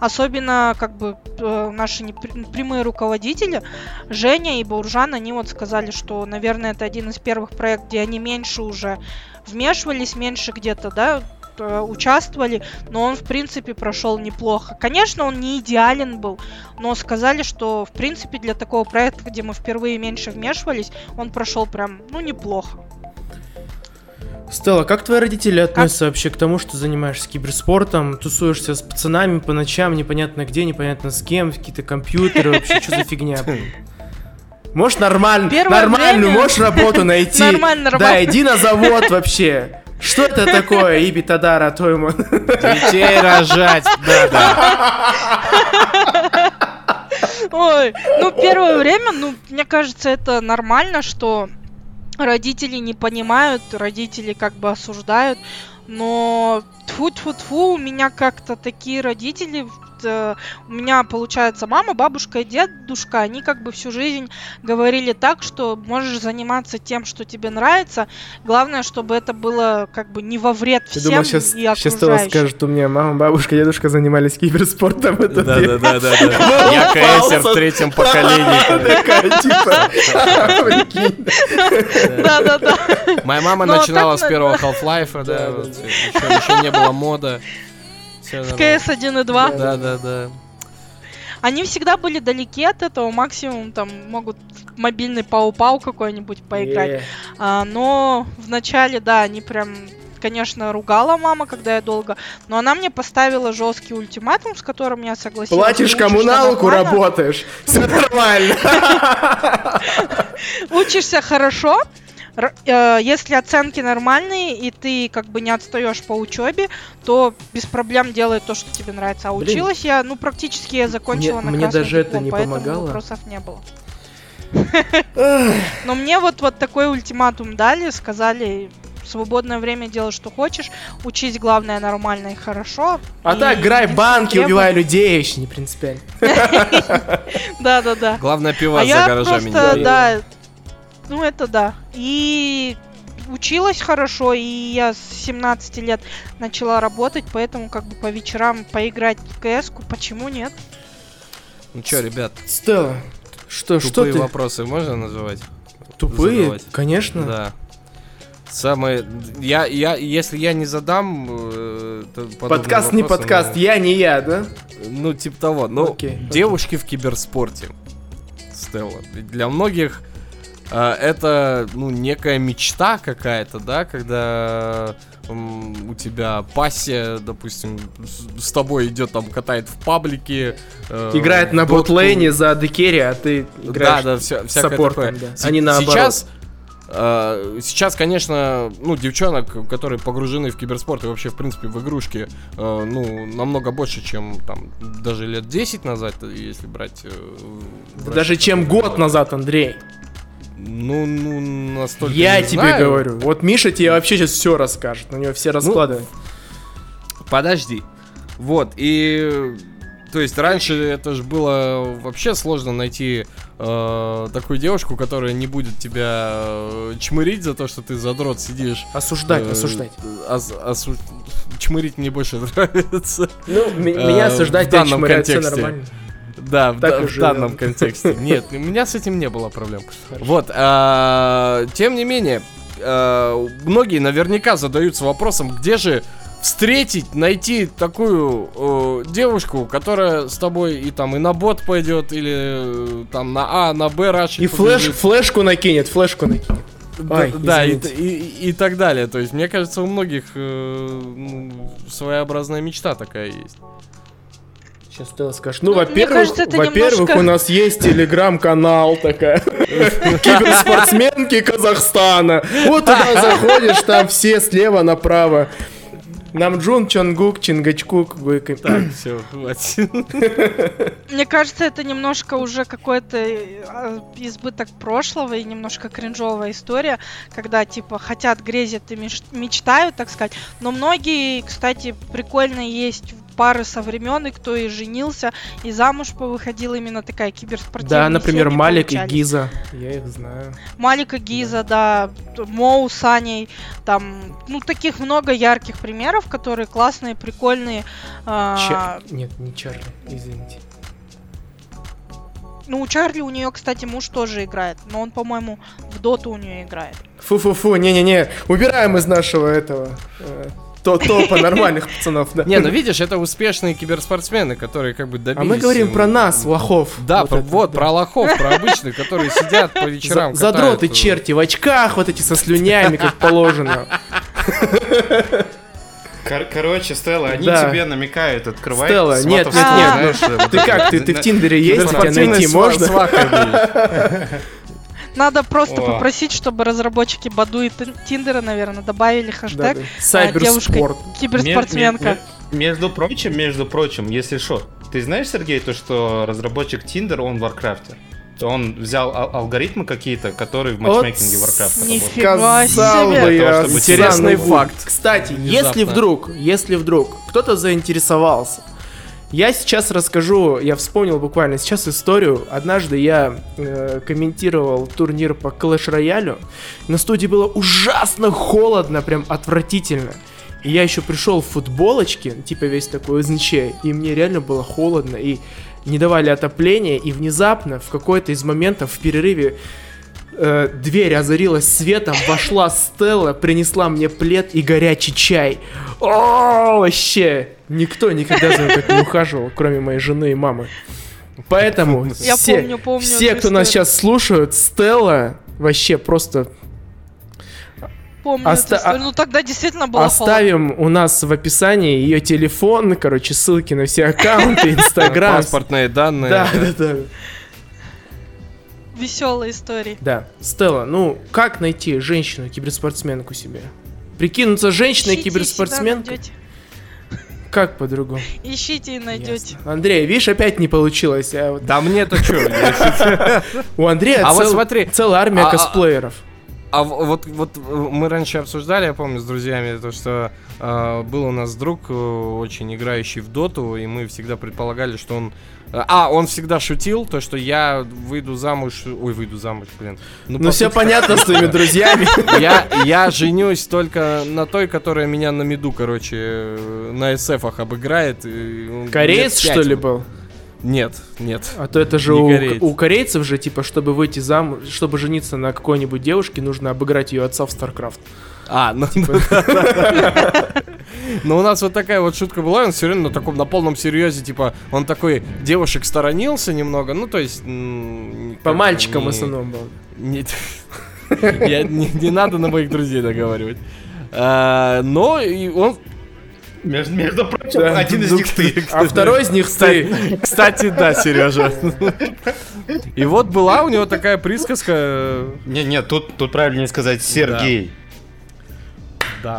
Speaker 4: Особенно, как бы, э, наши прямые руководители, Женя и Бауржан, они вот сказали, что, наверное, это один из первых проектов, где они меньше уже вмешивались, меньше где-то, да, э, участвовали, но он, в принципе, прошел неплохо. Конечно, он не идеален был, но сказали, что, в принципе, для такого проекта, где мы впервые меньше вмешивались, он прошел прям, ну, неплохо.
Speaker 1: Стелла, как твои родители относятся как? вообще к тому, что занимаешься киберспортом, тусуешься с пацанами по ночам, непонятно где, непонятно с кем, какие-то компьютеры, вообще что за фигня? Можешь нормально, нормальную, можешь работу найти. Нормально Да, иди на завод вообще. Что это такое, Иби Тадара Тойман?
Speaker 3: Детей рожать, да-да.
Speaker 4: Ой, ну первое время, ну, мне кажется, это нормально, что родители не понимают, родители как бы осуждают, но тфу у меня как-то такие родители э, у меня, получается, мама, бабушка и дедушка, они как бы всю жизнь говорили так, что можешь заниматься тем, что тебе нравится. Главное, чтобы это было как бы не во вред всем Ты думал,
Speaker 1: сейчас,
Speaker 4: и окружающим.
Speaker 1: Сейчас вас скажет, у меня мама, бабушка, дедушка занимались киберспортом.
Speaker 3: Да, да, да, да, да. Я КСер в третьем поколении.
Speaker 4: Да, да, да.
Speaker 3: Моя мама начинала с первого Half-Life, да, еще не было мода.
Speaker 4: В КС 1 и 2.
Speaker 3: Да, да, да.
Speaker 4: Они всегда были далеки от этого, максимум там могут мобильный пау-пау какой-нибудь поиграть. Yeah. А, но в начале, да, они прям конечно, ругала мама, когда я долго, но она мне поставила жесткий ультиматум, с которым я согласилась.
Speaker 1: Платишь коммуналку, работаешь, все нормально.
Speaker 4: Учишься хорошо, если оценки нормальные, и ты как бы не отстаешь по учебе, то без проблем делай то, что тебе нравится. А Блин, училась я, ну, практически я закончила
Speaker 1: мне, на Мне даже диплом, это не
Speaker 4: поэтому
Speaker 1: помогало.
Speaker 4: вопросов не было. Но мне вот, вот такой ультиматум дали, сказали, свободное время делай, что хочешь, учись, главное, нормально и хорошо.
Speaker 1: А так, играй в банки, убивай людей, еще не принципиально.
Speaker 4: Да-да-да.
Speaker 3: Главное, пиво а за гаражами
Speaker 4: да, ну, это да. И училась хорошо, и я с 17 лет начала работать, поэтому как бы по вечерам поиграть в кс почему нет?
Speaker 3: Ну чё, ребят?
Speaker 1: Стелла, что,
Speaker 3: Тупые
Speaker 1: что ты?
Speaker 3: вопросы можно называть?
Speaker 1: Тупые? Задавать? Конечно.
Speaker 3: Да. Самое... Я, я, если я не задам... э,
Speaker 1: Подкаст не подкаст,
Speaker 3: ну,
Speaker 1: я не я, да?
Speaker 3: Ну, типа того. Ну,
Speaker 1: Окей, окей.
Speaker 3: девушки в киберспорте. Стелла. Для многих э, это, ну, некая мечта какая-то, да, когда у тебя пассия, допустим, с, тобой идет там, катает в паблике. э,
Speaker 1: Играет на
Speaker 3: в дотку.
Speaker 1: ботлейне за декери, а ты
Speaker 3: Да,
Speaker 1: играешь
Speaker 3: да, вся, всякое
Speaker 1: саппортом, да. А не наоборот.
Speaker 3: Сейчас, э, сейчас, конечно, ну, девчонок, которые погружены в киберспорт и вообще, в принципе, в игрушки, э, ну, намного больше, чем там даже лет 10 назад, э, если брать... э,
Speaker 1: Да даже чем год назад, Андрей.
Speaker 3: Ну, ну, настолько
Speaker 1: Я
Speaker 3: не
Speaker 1: тебе
Speaker 3: знаю.
Speaker 1: говорю. Вот Миша тебе вообще сейчас все расскажет. У него все расклады.
Speaker 3: Подожди. Вот, и... То есть раньше это же было вообще сложно найти э, такую девушку, которая не будет тебя э, чмырить за то, что ты задрот сидишь.
Speaker 1: осуждать,
Speaker 3: Э,
Speaker 1: осуждать.
Speaker 3: ос- осу- Чмырить мне больше нравится.
Speaker 1: Ну,
Speaker 3: э,
Speaker 1: меня осуждать,
Speaker 3: в
Speaker 1: да,
Speaker 3: данном контексте.
Speaker 1: нормально.
Speaker 3: Да, в, в данном контексте. Нет, у меня с этим не было проблем. Вот, а, тем не менее, а, многие наверняка задаются вопросом, где же встретить, найти такую э, девушку, которая с тобой и там и на бот пойдет, или э, там на А, на Б рашить
Speaker 1: И флеш, флешку накинет, флешку накинет.
Speaker 3: Да,
Speaker 1: Ай,
Speaker 3: да, и, и- и так далее. То есть, мне кажется, у многих э, ну, своеобразная мечта такая есть.
Speaker 1: Сейчас Стелла скажет. Ну,
Speaker 4: Ну,
Speaker 1: во-первых, во-первых,
Speaker 4: немножко-
Speaker 1: у нас есть телеграм-канал такая. Киберспортсменки Казахстана. Вот туда заходишь, там все слева направо. Намджун, Чонгук, Чингачкук. ка-
Speaker 3: Так, все, хватит.
Speaker 4: Мне кажется, это немножко уже какой-то э, избыток прошлого и немножко кринжовая история, когда типа хотят, грезят и мечтают, так сказать. Но многие, кстати, прикольно есть пары со времен, и кто и женился, и замуж повыходила именно такая киберспортивная.
Speaker 1: Да, например, Малик и
Speaker 4: получались.
Speaker 1: Гиза. Я их знаю.
Speaker 4: Малика Гиза, да, т- Моу с Аней, там, ну, таких много ярких примеров, которые классные, прикольные. а,
Speaker 1: Ча- Нет, не Чарли, извините.
Speaker 4: Ну, у Чарли, у нее, кстати, муж тоже играет, но он, по-моему, в Доту у нее играет.
Speaker 1: Фу-фу-фу, не-не-не, убираем из нашего этого э, то топа нормальных пацанов, да.
Speaker 3: Не, ну видишь, это успешные киберспортсмены, которые как бы добились...
Speaker 1: А мы говорим про нас, лохов.
Speaker 3: Да, про-
Speaker 1: это,
Speaker 3: вот,
Speaker 1: да.
Speaker 3: про лохов, про обычных, которые сидят по вечерам.
Speaker 1: За- Задроты
Speaker 3: катают,
Speaker 1: черти в очках, вот эти со слюнями, как положено.
Speaker 2: Кор- короче, Стелла, они
Speaker 1: Да.
Speaker 2: тебе намекают, открывай.
Speaker 1: Стелла, нет, нет,
Speaker 4: нет,
Speaker 1: Ты как, ты, ты в Тиндере есть, тебя найти можно?
Speaker 4: Надо просто
Speaker 2: О.
Speaker 4: попросить, чтобы разработчики Badoo и Тин- Тиндера, наверное, добавили хэштег
Speaker 1: Да, да. Сайберспорт.
Speaker 4: киберспортсменка.
Speaker 2: Ме- ме- Между прочим, между прочим, если что, ты знаешь, Сергей, то, что разработчик Tinder, он в Варкрафте? Он взял ал- алгоритмы какие-то, которые в матчмейкинге
Speaker 1: Вот
Speaker 2: Варкрафта
Speaker 4: нифига
Speaker 2: работают.
Speaker 1: Сказал
Speaker 4: себе.
Speaker 1: бы я.
Speaker 3: Интересный факт.
Speaker 1: Кстати,
Speaker 3: Внезапно.
Speaker 1: если вдруг, если вдруг кто-то заинтересовался, я сейчас расскажу, я вспомнил буквально сейчас историю. Однажды я э, комментировал турнир по Clash Royale. На студии было ужасно холодно, прям отвратительно. И я еще пришел в футболочке, типа весь такой ИЗНЧ, и мне реально было холодно, и не давали отопления, и внезапно в какой-то из моментов в перерыве э, дверь озарилась светом, вошла Стелла, принесла мне плед и горячий чай. О, вообще! Никто никогда за мной так не ухаживал, кроме моей жены и мамы. Поэтому
Speaker 4: Я
Speaker 1: все,
Speaker 4: помню, помню
Speaker 1: все, кто нас сейчас слушают, Стелла вообще просто
Speaker 4: Помню
Speaker 1: Оста-
Speaker 4: эту историю. Ну тогда действительно было
Speaker 1: оставим у нас в описании ее телефон, короче, ссылки на все аккаунты, Инстаграм.
Speaker 3: Паспортные данные.
Speaker 1: Да, да, да.
Speaker 4: Веселые истории.
Speaker 1: Да. Стелла, ну как найти женщину-киберспортсменку себе? Прикинуться женщиной
Speaker 4: Ищите,
Speaker 1: киберспортсменкой?
Speaker 4: всегда
Speaker 1: Как по-другому?
Speaker 4: Ищите и найдете.
Speaker 1: Ясно. Андрей, видишь, опять не получилось. А вот
Speaker 3: Да мне-то что?
Speaker 1: у Андрея
Speaker 3: А вот
Speaker 1: цел-
Speaker 3: смотри,
Speaker 1: целая армия
Speaker 3: а- а-
Speaker 1: косплееров.
Speaker 3: А вот, вот мы раньше обсуждали, я помню, с друзьями, то, что э, был у нас друг, э, очень играющий в доту, и мы всегда предполагали, что он... А, он всегда шутил, то, что я выйду замуж... Ой, выйду замуж, блин.
Speaker 1: Ну
Speaker 3: по
Speaker 1: все понятно с твоими друзьями.
Speaker 3: Я, я женюсь только на той, которая меня на меду, короче, на эсэфах обыграет. ну,
Speaker 1: Кореец, что ли, был?
Speaker 3: Нет, нет.
Speaker 1: А то это же у,
Speaker 3: кореец.
Speaker 1: у корейцев же, типа, чтобы выйти замуж, чтобы жениться на какой-нибудь девушке, нужно обыграть ее отца в StarCraft.
Speaker 3: А, ну... Ну, у нас вот такая вот шутка была, он все время на таком, на полном серьезе, типа, он такой девушек сторонился немного, ну, то есть...
Speaker 1: По мальчикам в основном был.
Speaker 3: Не, Я- не, не надо на моих друзей договаривать. А, но и он...
Speaker 2: Между, между прочим,
Speaker 1: Да.
Speaker 2: один из них ты.
Speaker 1: А второй из них ты.
Speaker 3: Кстати, да, Сережа. И вот была у него такая присказка.
Speaker 2: Не, не, тут, тут правильнее сказать Сергей.
Speaker 3: Да.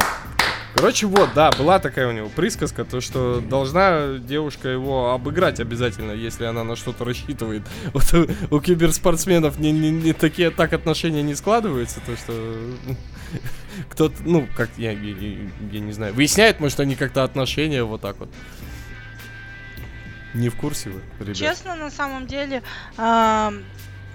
Speaker 3: Короче, вот, да, была такая у него присказка, то что должна девушка его обыграть обязательно, если она на что-то рассчитывает. Вот у, у киберспортсменов не, не, не такие так отношения не складываются, то что ну, кто-то, ну, как я, я, я- не знаю, выясняет, может, они как-то отношения вот так вот. Не в курсе вы, ребят?
Speaker 4: Честно, на самом деле, а,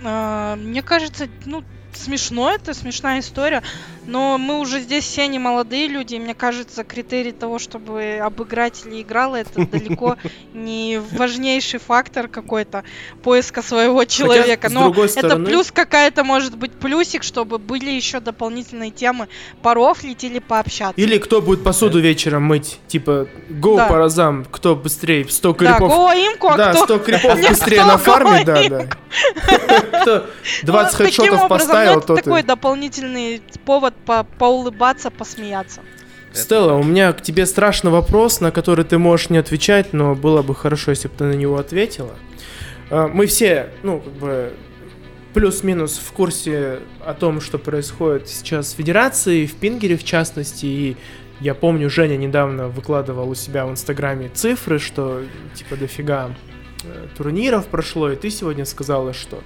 Speaker 4: а, мне кажется, ну, смешно это, смешная история, но мы уже здесь все не молодые люди, и мне кажется, критерий того, чтобы обыграть или играла, это далеко не важнейший фактор какой-то поиска своего человека. Но это плюс какая-то может быть плюсик, чтобы были еще дополнительные темы порофлить или пообщаться.
Speaker 1: Или кто будет посуду вечером мыть? Типа, го
Speaker 4: Да.
Speaker 1: по разам, кто быстрее, 100
Speaker 4: Да,
Speaker 1: крипов.
Speaker 4: го имку, а
Speaker 1: да,
Speaker 4: кто...
Speaker 1: 100 крипов быстрее на фарме, да, да. Кто 20
Speaker 4: Ну, таким
Speaker 1: хедшотов
Speaker 4: образом, ну, это
Speaker 1: тот
Speaker 4: такой
Speaker 1: и...
Speaker 4: дополнительный повод по поулыбаться, посмеяться.
Speaker 1: Стелла, у меня к тебе страшный вопрос, на который ты можешь не отвечать, но было бы хорошо, если бы ты на него ответила. А, Мы все, ну, как бы, плюс-минус в курсе о том, что происходит сейчас в Федерации, в Пингере в частности, и я помню, Женя недавно выкладывал у себя в Инстаграме цифры, что, типа, дофига э, турниров прошло, и ты сегодня сказала, что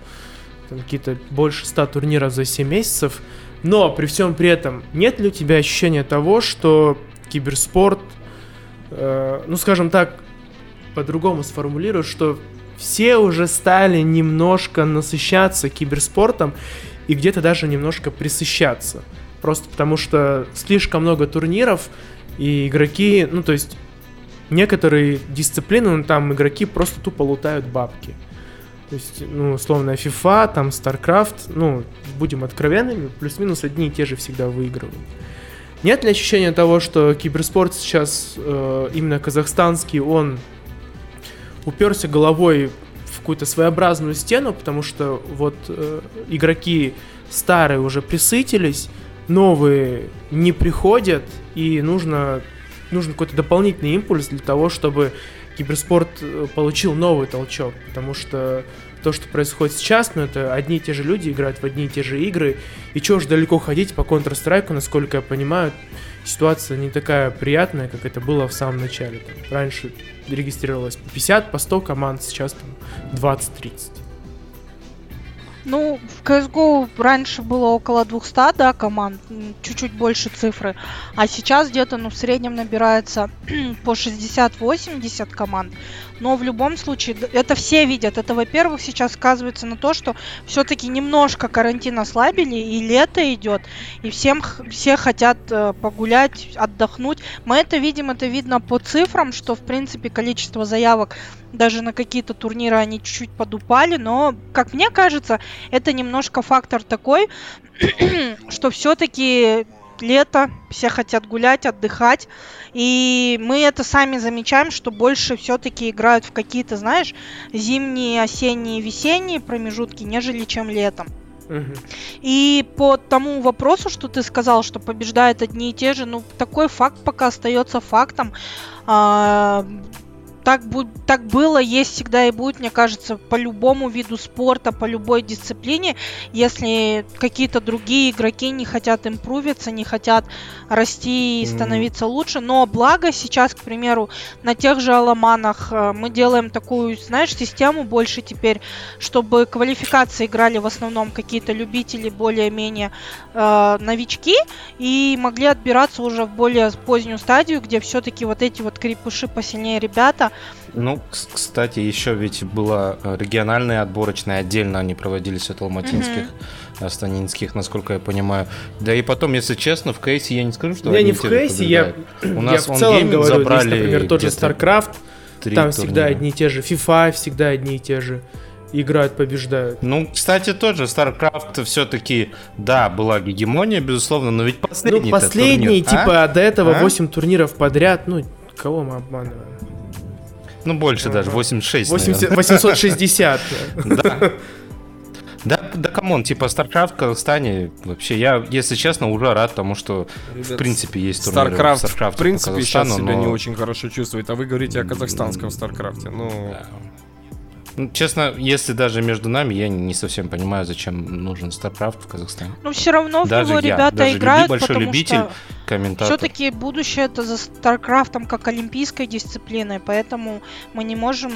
Speaker 1: там какие-то больше 100 турниров за 7 месяцев. Но при всем при этом, нет ли у тебя ощущения того, что киберспорт, э, ну скажем так, по-другому сформулирую, что все уже стали немножко насыщаться киберспортом и где-то даже немножко присыщаться. Просто потому что слишком много турниров, и игроки, ну то есть некоторые дисциплины, ну, там игроки просто тупо лутают бабки. То есть, ну, условно, FIFA, там, StarCraft, ну, будем откровенными, плюс-минус одни и те же всегда выигрывают. Нет ли ощущения того, что киберспорт сейчас, э, именно казахстанский, он уперся головой в какую-то своеобразную стену, потому что вот э, игроки старые уже присытились, новые не приходят, и нужно, нужен какой-то дополнительный импульс для того, чтобы киберспорт э, получил новый толчок, потому что то, что происходит сейчас, ну, это одни и те же люди играют в одни и те же игры, и чего ж далеко ходить по Counter-Strike, насколько я понимаю, ситуация не такая приятная, как это было в самом начале. Там, раньше регистрировалось по 50, по 100 команд, сейчас там 20-30.
Speaker 4: Ну, в CSGO раньше было около 200, да, команд, чуть-чуть больше цифры, а сейчас где-то, ну, в среднем набирается по 60-80 команд. Но в любом случае, это все видят. Это, во-первых, сейчас сказывается на то, что все-таки немножко карантин ослабили, и лето идет, и всем все хотят э, погулять, отдохнуть. Мы это видим, это видно по цифрам, что, в принципе, количество заявок даже на какие-то турниры они чуть-чуть подупали, но, как мне кажется, это немножко фактор такой, что все-таки лето, все хотят гулять, отдыхать, и мы это сами замечаем, что больше все-таки играют в какие-то, знаешь, зимние, осенние, весенние промежутки, нежели чем летом. И по тому вопросу, что ты сказал, что побеждают одни и те же, ну, такой факт пока остается фактом. Так, бу- так было, есть всегда и будет, мне кажется, по любому виду спорта, по любой дисциплине, если какие-то другие игроки не хотят импровиться, не хотят расти и становиться лучше. Но благо сейчас, к примеру, на тех же Аламанах э, мы делаем такую, знаешь, систему больше теперь, чтобы квалификации играли в основном какие-то любители, более-менее э, новички, и могли отбираться уже в более позднюю стадию, где все-таки вот эти вот крепыши посильнее ребята.
Speaker 2: Ну, кс- кстати, еще ведь было э, региональные отборочные, отдельно они проводились от алматинских, астанинских, насколько я понимаю. Да и потом, если честно, в кейсе я не скажу, что
Speaker 1: Я не в
Speaker 2: же
Speaker 1: кейсе, я.
Speaker 2: У
Speaker 1: я
Speaker 2: нас
Speaker 1: в целом говорю,
Speaker 2: забрали
Speaker 1: здесь, например, тот же StarCraft, Там всегда
Speaker 2: турнира.
Speaker 1: одни и те же. FIFA всегда одни и те же. Играют, побеждают.
Speaker 2: Ну, кстати, тоже StarCraft все-таки, да, была гегемония, безусловно, но ведь последний
Speaker 1: ну, последний,
Speaker 2: турнир,
Speaker 1: типа, а до этого
Speaker 2: А?
Speaker 1: 8 турниров подряд. Ну, кого мы обманываем?
Speaker 2: Ну, больше даже, 86,
Speaker 1: 80 860.
Speaker 2: Да. Да, да, come on, типа StarCraft в Казахстане, вообще, я, если честно, уже рад тому, что в принципе есть турниры
Speaker 3: StarCraft,
Speaker 2: StarCraft
Speaker 3: в принципе, сейчас
Speaker 2: Казахстану,
Speaker 3: себя
Speaker 2: но-
Speaker 3: не очень хорошо чувствует, а вы говорите о казахстанском StarCraft. Ну,
Speaker 2: Ну, Честно, если даже между нами, я не совсем понимаю, зачем нужен StarCraft в Казахстане.
Speaker 4: Но все равно в
Speaker 2: Даже
Speaker 4: него
Speaker 2: я,
Speaker 4: ребята
Speaker 2: даже люби-
Speaker 4: играют,
Speaker 2: большой
Speaker 4: потому
Speaker 2: любитель,
Speaker 4: что
Speaker 2: Комментатор.
Speaker 4: все-таки будущее это за Старкрафтом как олимпийской дисциплиной, поэтому мы не можем...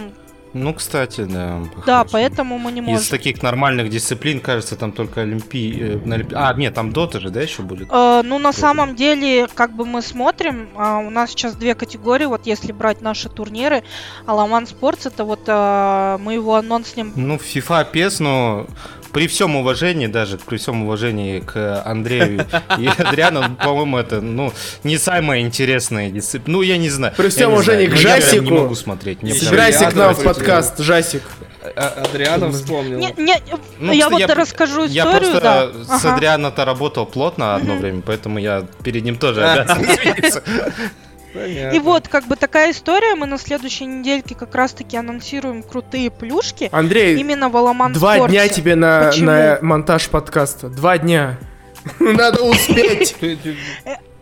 Speaker 2: Ну, кстати, да.
Speaker 4: Да, поэтому мы не
Speaker 2: Из
Speaker 4: можем...
Speaker 2: таких нормальных дисциплин, кажется, там только Олимпи... э, А, нет, там Дота же, да, еще будет?
Speaker 4: Э, ну, на самом деле, как бы мы смотрим, а, у нас сейчас две категории, вот если брать наши турниры, Аламан Спортс, это вот а, мы его анонснем
Speaker 2: Ну, FIFA, PES, но при всем уважении, даже при всем уважении к Андрею и Адриану, по-моему, это, ну, не самая интересная дисциплина. Ну, я не знаю.
Speaker 1: При
Speaker 2: Я
Speaker 1: всем уважении к
Speaker 2: Ну, я
Speaker 1: Жасику.
Speaker 2: не могу смотреть.
Speaker 1: Собирайся к нам в подкаст, Жасик.
Speaker 3: Адриана вспомнил.
Speaker 4: Не, не,
Speaker 2: Ну,
Speaker 4: я вот расскажу
Speaker 2: Я
Speaker 4: историю,
Speaker 2: просто
Speaker 4: да.
Speaker 2: с
Speaker 4: Ага.
Speaker 2: Адриано-то работал плотно одно время, поэтому я перед ним тоже обязан извиниться.
Speaker 4: И вот, как бы такая история, мы на следующей недельке как раз-таки анонсируем крутые плюшки,
Speaker 1: Андрей,
Speaker 4: именно в Аламан
Speaker 1: два
Speaker 4: Спорте.
Speaker 1: дня тебе на,
Speaker 4: Почему?
Speaker 1: на монтаж подкаста. Два дня. Надо успеть.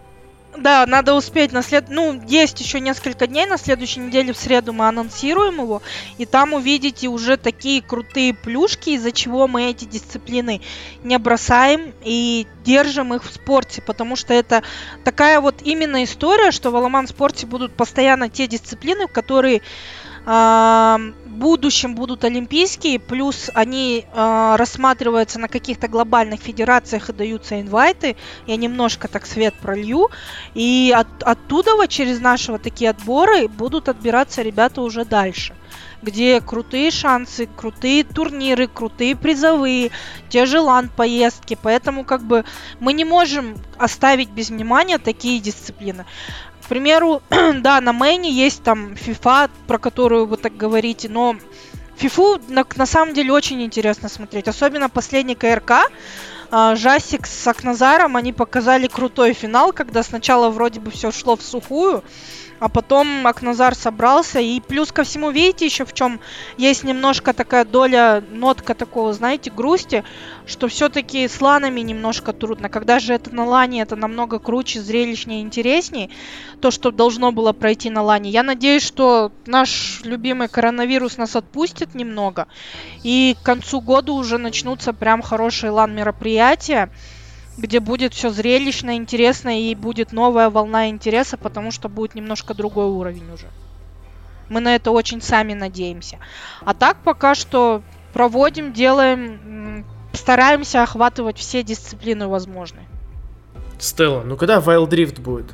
Speaker 4: Да, надо успеть на след... Ну, есть еще несколько дней, на следующей неделе в среду мы анонсируем его, и там увидите уже такие крутые плюшки, из-за чего мы эти дисциплины не бросаем и держим их в спорте, потому что это такая вот именно история, что в Аламан спорте будут постоянно те дисциплины, которые в будущем будут олимпийские, плюс они а, рассматриваются на каких-то глобальных федерациях и даются инвайты. Я немножко так свет пролью. И от- оттуда вот через наши вот такие отборы будут отбираться ребята уже дальше где крутые шансы, крутые турниры, крутые призовые, те же ланд-поездки. Поэтому как бы мы не можем оставить без внимания такие дисциплины. К примеру, да, на мейне есть там FIFA, про которую вы так говорите, но фифу на, на самом деле очень интересно смотреть. Особенно последний КРК. а, Жасик с Акназаром, они показали крутой финал, когда сначала вроде бы все шло в сухую, а потом Акназар собрался. И плюс ко всему, видите, еще в чем есть немножко такая доля, нотка такого, знаете, грусти, что все-таки с ланами немножко трудно. Когда же это на лане, это намного круче, зрелищнее, интереснее, то, что должно было пройти на лане. Я надеюсь, что наш любимый коронавирус нас отпустит немного, и к концу года уже начнутся прям хорошие лан мероприятия, где будет все зрелищно, интересно, и будет новая волна интереса, потому что будет немножко другой уровень уже. Мы на это очень сами надеемся. А так пока что проводим, делаем, стараемся охватывать все дисциплины возможные.
Speaker 1: Стелла, ну когда Wild Rift будет?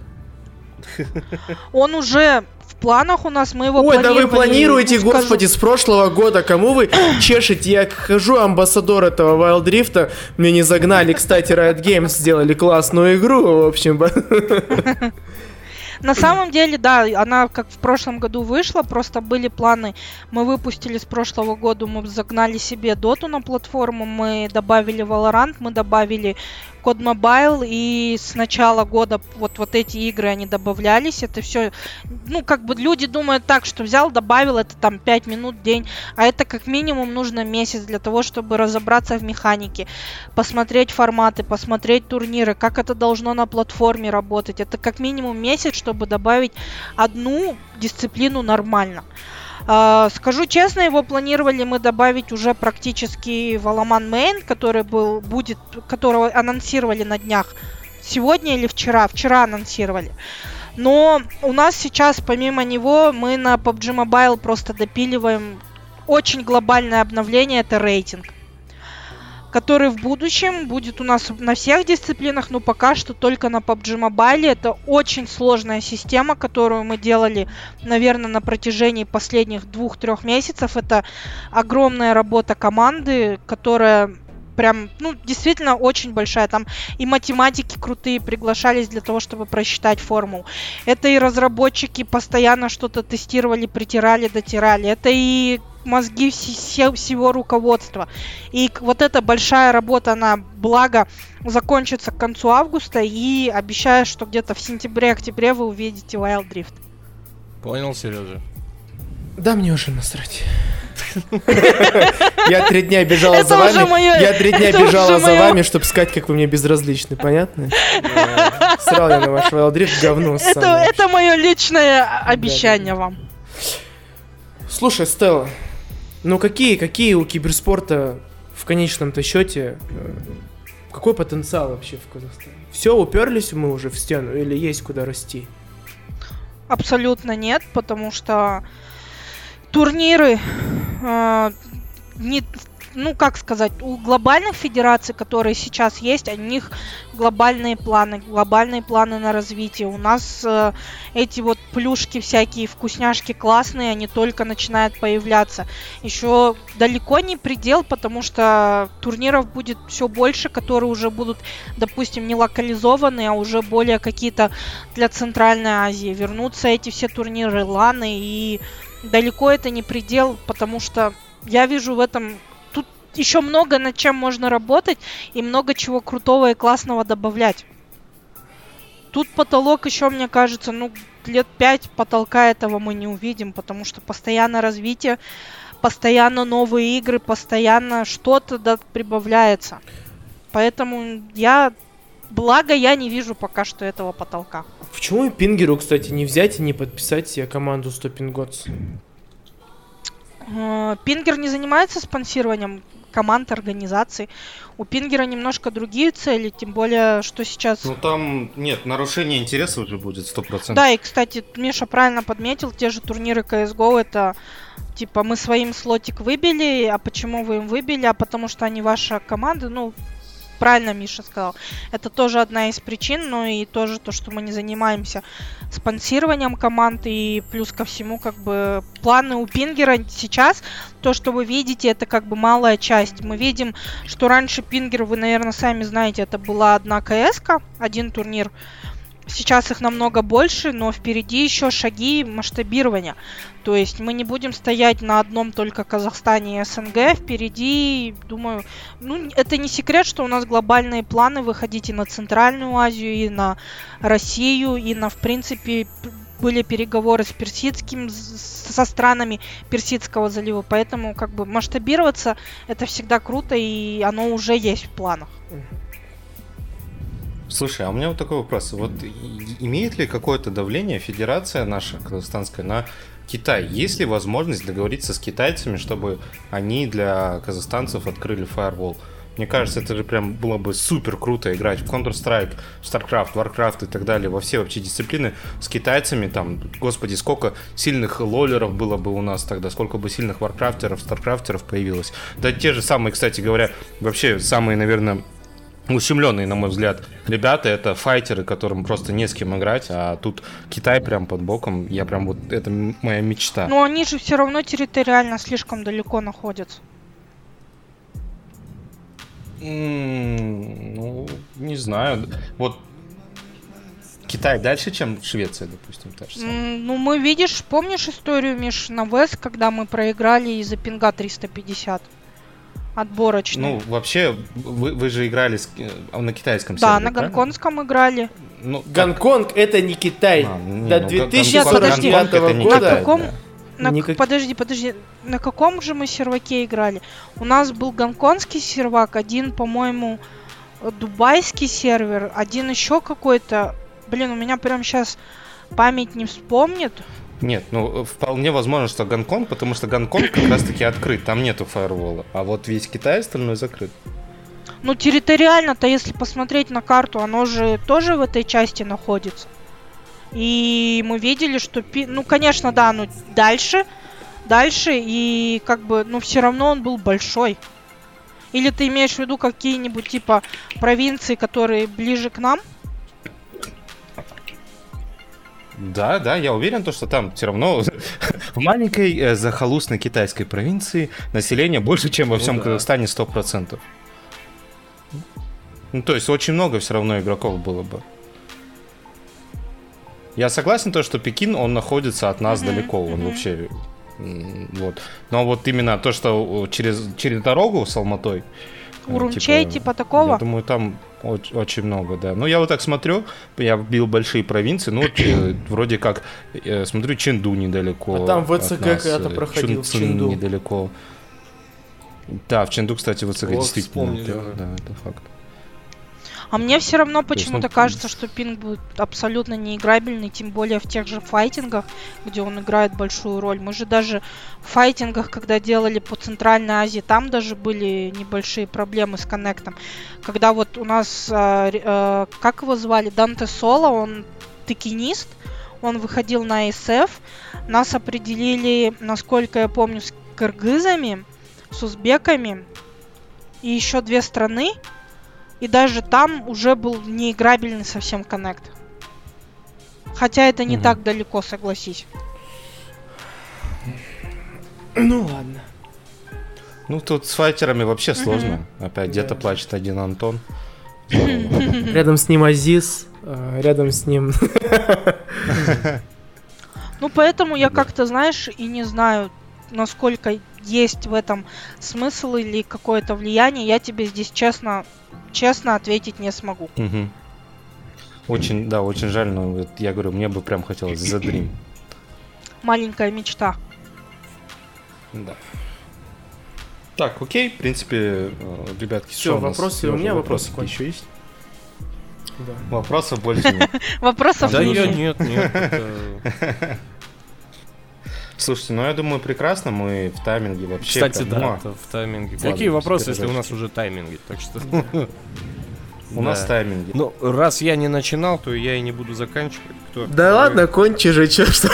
Speaker 4: Он уже планах у нас, мы его
Speaker 1: Ой, да вы планируете,
Speaker 4: ну, скажу-
Speaker 1: господи, с прошлого года. Кому вы чешете? Я хожу амбассадор этого Wild Rift. Мне не загнали, кстати, Riot Games сделали классную игру. В общем,
Speaker 4: На самом деле, да, она как в прошлом году вышла, просто были планы. Мы выпустили с прошлого года, мы загнали себе доту на платформу, мы добавили Valorant, мы добавили Код Mobile, и с начала года вот, вот эти игры, они добавлялись. Это все, ну, как бы люди думают так, что взял, добавил, это там 5 минут, день, а это как минимум нужно месяц для того, чтобы разобраться в механике, посмотреть форматы, посмотреть турниры, как это должно на платформе работать. Это как минимум месяц, чтобы добавить одну дисциплину нормально. Скажу честно, его планировали мы добавить уже практически в Аламан Мейн, который был, будет, которого анонсировали на днях. Сегодня или вчера? Вчера анонсировали. Но у нас сейчас, помимо него, мы на PUBG Mobile просто допиливаем очень глобальное обновление, это рейтинг который в будущем будет у нас на всех дисциплинах, но пока что только на PUBG Mobile. Это очень сложная система, которую мы делали, наверное, на протяжении последних двух-трех месяцев. Это огромная работа команды, которая прям, ну, действительно очень большая. Там и математики крутые приглашались для того, чтобы просчитать формулу. Это и разработчики постоянно что-то тестировали, притирали, дотирали. Это и мозги все, всего руководства. И вот эта большая работа, она, благо, закончится к концу августа, и обещаю, что где-то в сентябре-октябре вы увидите Wild Drift.
Speaker 3: Понял, Сережа?
Speaker 1: Да, мне уже насрать. Я три дня бежала за вами. Я три дня бежала за вами, чтобы сказать, как вы мне безразличны, понятно? Срал я на ваш Wild говно.
Speaker 4: Это мое личное обещание вам.
Speaker 1: Слушай, Стелла, ну какие, какие у киберспорта в конечном-то счете, э, какой потенциал вообще в Казахстане? Все, уперлись мы уже в стену или есть куда расти?
Speaker 4: Абсолютно нет, потому что турниры э, не ну, как сказать, у глобальных федераций, которые сейчас есть, у них глобальные планы, глобальные планы на развитие. У нас э, эти вот плюшки всякие, вкусняшки классные, они только начинают появляться. Еще далеко не предел, потому что турниров будет все больше, которые уже будут, допустим, не локализованы, а уже более какие-то для Центральной Азии. Вернутся эти все турниры, ланы, и далеко это не предел, потому что я вижу в этом еще много над чем можно работать и много чего крутого и классного добавлять. Тут потолок еще, мне кажется, ну, лет пять потолка этого мы не увидим, потому что постоянно развитие, постоянно новые игры, постоянно что-то да, прибавляется. Поэтому я, благо, я не вижу пока что этого потолка.
Speaker 1: Почему Пингеру, кстати, не взять и не подписать себе команду Stopping Gods?
Speaker 4: Э, Пингер не занимается спонсированием команд, организаций. У Пингера немножко другие цели, тем более, что сейчас...
Speaker 2: Ну там, нет, нарушение интереса уже будет 100%.
Speaker 4: Да, и, кстати, Миша правильно подметил, те же турниры CSGO, это типа мы своим слотик выбили, а почему вы им выбили? А потому что они ваша команда, ну, правильно Миша сказал. Это тоже одна из причин, но и тоже то, что мы не занимаемся спонсированием команд, и плюс ко всему, как бы, планы у Пингера сейчас, то, что вы видите, это как бы малая часть. Мы видим, что раньше Пингер, вы, наверное, сами знаете, это была одна кс один турнир, Сейчас их намного больше, но впереди еще шаги масштабирования. То есть мы не будем стоять на одном только Казахстане и СНГ. Впереди, думаю, ну, это не секрет, что у нас глобальные планы выходить и на Центральную Азию, и на Россию, и на, в принципе, были переговоры с персидским, со странами Персидского залива, поэтому как бы масштабироваться это всегда круто, и оно уже есть в планах.
Speaker 2: Слушай, а у меня вот такой вопрос. Вот имеет ли какое-то давление федерация наша казахстанская на Китай? Есть ли возможность договориться с китайцами, чтобы они для казахстанцев открыли Firewall? Мне кажется, это же прям было бы супер круто играть в Counter-Strike, StarCraft, Warcraft и так далее, во все вообще дисциплины с китайцами, там, господи, сколько сильных лолеров было бы у нас тогда, сколько бы сильных варкрафтеров, старкрафтеров появилось. Да те же самые, кстати говоря, вообще самые, наверное, ущемленные, на мой взгляд, ребята, это файтеры, которым просто не с кем играть, а тут Китай прям под боком, я прям вот, это моя мечта.
Speaker 4: Но они же все равно территориально слишком далеко находятся.
Speaker 2: ну, не знаю. Вот Китай дальше, чем Швеция, допустим, та же
Speaker 4: самая. Ну, мы видишь, помнишь историю, Миш, на ВЭС, когда мы проиграли из-за пинга 350? Отборочный.
Speaker 2: Ну, вообще, вы, вы же играли с, э, на китайском
Speaker 4: Да, сервере, на гонконгском правильно? играли.
Speaker 1: Ну, Гонконг это не Китай. А, не, До 2049
Speaker 4: ну, года. На каком... На, Никак... Подожди, подожди, на каком же мы серваке играли? У нас был гонконгский сервак, один, по-моему, дубайский сервер, один еще какой-то. Блин, у меня прям сейчас память не вспомнит.
Speaker 2: Нет, ну вполне возможно, что Гонконг, потому что Гонконг как раз таки открыт, там нету фаервола, а вот весь Китай остальной закрыт.
Speaker 4: Ну территориально-то, если посмотреть на карту, оно же тоже в этой части находится. И мы видели, что, ну, конечно, да, ну дальше, дальше, и как бы, ну, все равно он был большой. Или ты имеешь в виду какие-нибудь типа провинции, которые ближе к нам?
Speaker 2: Да, да, я уверен, то, что там все равно в маленькой э, захолустной китайской провинции население больше, чем во всем ну, да. Казахстане 100%. Ну, то есть очень много все равно игроков было бы. Я согласен то, что Пекин, он находится от нас далеко, он вообще вот. Но вот именно то, что через через дорогу с Алматой. э,
Speaker 4: Урумчей, типа такого?
Speaker 2: Я думаю, там оч- очень много, да. Ну, я вот так смотрю, я бил большие провинции, ну, вот, э, вроде как, э, смотрю, Ченду недалеко.
Speaker 1: А там ВЦК когда-то
Speaker 2: э,
Speaker 1: проходил в
Speaker 2: Чунцин
Speaker 1: Ченду.
Speaker 2: недалеко. Да, в Ченду, кстати, ВЦК
Speaker 3: Ох,
Speaker 2: действительно. да, это факт.
Speaker 4: А мне все равно почему-то
Speaker 2: ну,
Speaker 4: кажется, что пинг будет абсолютно неиграбельный, тем более в тех же файтингах, где он играет большую роль. Мы же даже в файтингах, когда делали по Центральной Азии, там даже были небольшие проблемы с коннектом. Когда вот у нас, ре- а, как его звали, Данте Соло, он текинист, он выходил на SF, нас определили, насколько я помню, с кыргызами, с узбеками и еще две страны, и даже там уже был неиграбельный совсем коннект. Хотя это не
Speaker 2: Мгм.
Speaker 4: так далеко, согласись.
Speaker 1: Ну ладно.
Speaker 2: Ну, тут с файтерами вообще сложно. Опять где-то плачет один Антон.
Speaker 1: Рядом с ним Азиз, а, рядом с ним...
Speaker 4: Ну, поэтому я как-то, знаешь, и не знаю, насколько есть в этом смысл или какое-то влияние. Я тебе здесь честно, честно ответить не смогу.
Speaker 2: Мгм. Очень, да, очень жаль, но вот я говорю, мне бы прям хотелось The Dream.
Speaker 4: Маленькая мечта.
Speaker 2: Да. Так, окей, в принципе, э, ребятки,
Speaker 1: Все,
Speaker 2: что у нас?
Speaker 1: вопросы, у
Speaker 2: Серёжа,
Speaker 1: меня вопросы еще есть. Да.
Speaker 2: Вопросов больше нет.
Speaker 4: Вопросов
Speaker 3: Да
Speaker 4: нет.
Speaker 3: я нет, нет.
Speaker 2: Слушайте, ну я думаю, прекрасно, мы в тайминге вообще.
Speaker 3: Кстати, да, это в тайминге. Какие вопросы, если у нас уже тайминги? Так что...
Speaker 2: У нас тайминги.
Speaker 3: Ну, раз я не начинал, то я и не буду заканчивать. Кто?
Speaker 1: Да ладно, кончи же, чё что.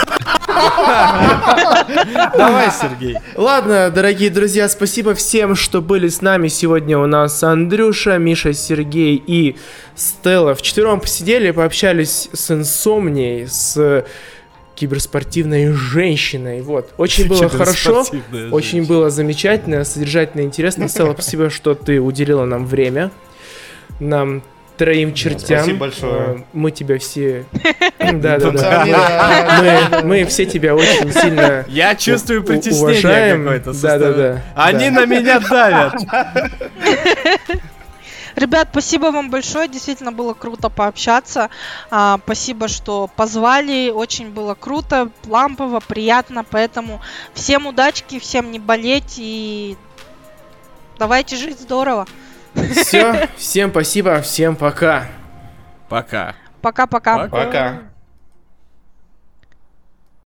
Speaker 3: Давай, Сергей.
Speaker 1: Ладно, дорогие друзья, спасибо всем, что были с нами. Сегодня у нас Андрюша, Миша, Сергей и Стелла. Вчетвером посидели, пообщались с инсомнией, с киберспортивной женщиной. Вот. Очень было хорошо.
Speaker 3: Киберспортивная
Speaker 1: Очень
Speaker 3: женщина.
Speaker 1: было замечательно, содержательно, интересно. Стелла, спасибо, что ты уделила нам время. Нам троим чертям.
Speaker 2: спасибо большое.
Speaker 1: Э, Мы тебя все... Да-да-да.
Speaker 2: Да.
Speaker 1: Мы, мы все тебя очень сильно
Speaker 3: Я чувствую притеснение какое-то. со
Speaker 1: Да-да-да.
Speaker 3: стороны. Они
Speaker 1: Да.
Speaker 3: на меня давят.
Speaker 4: Ребят, спасибо вам большое, действительно было круто пообщаться. А, спасибо, что позвали, очень было круто, лампово, приятно, поэтому всем удачки, всем не болеть и давайте жить здорово.
Speaker 1: Все, всем спасибо, всем пока.
Speaker 3: Пока.
Speaker 4: Пока-пока.
Speaker 2: Пока.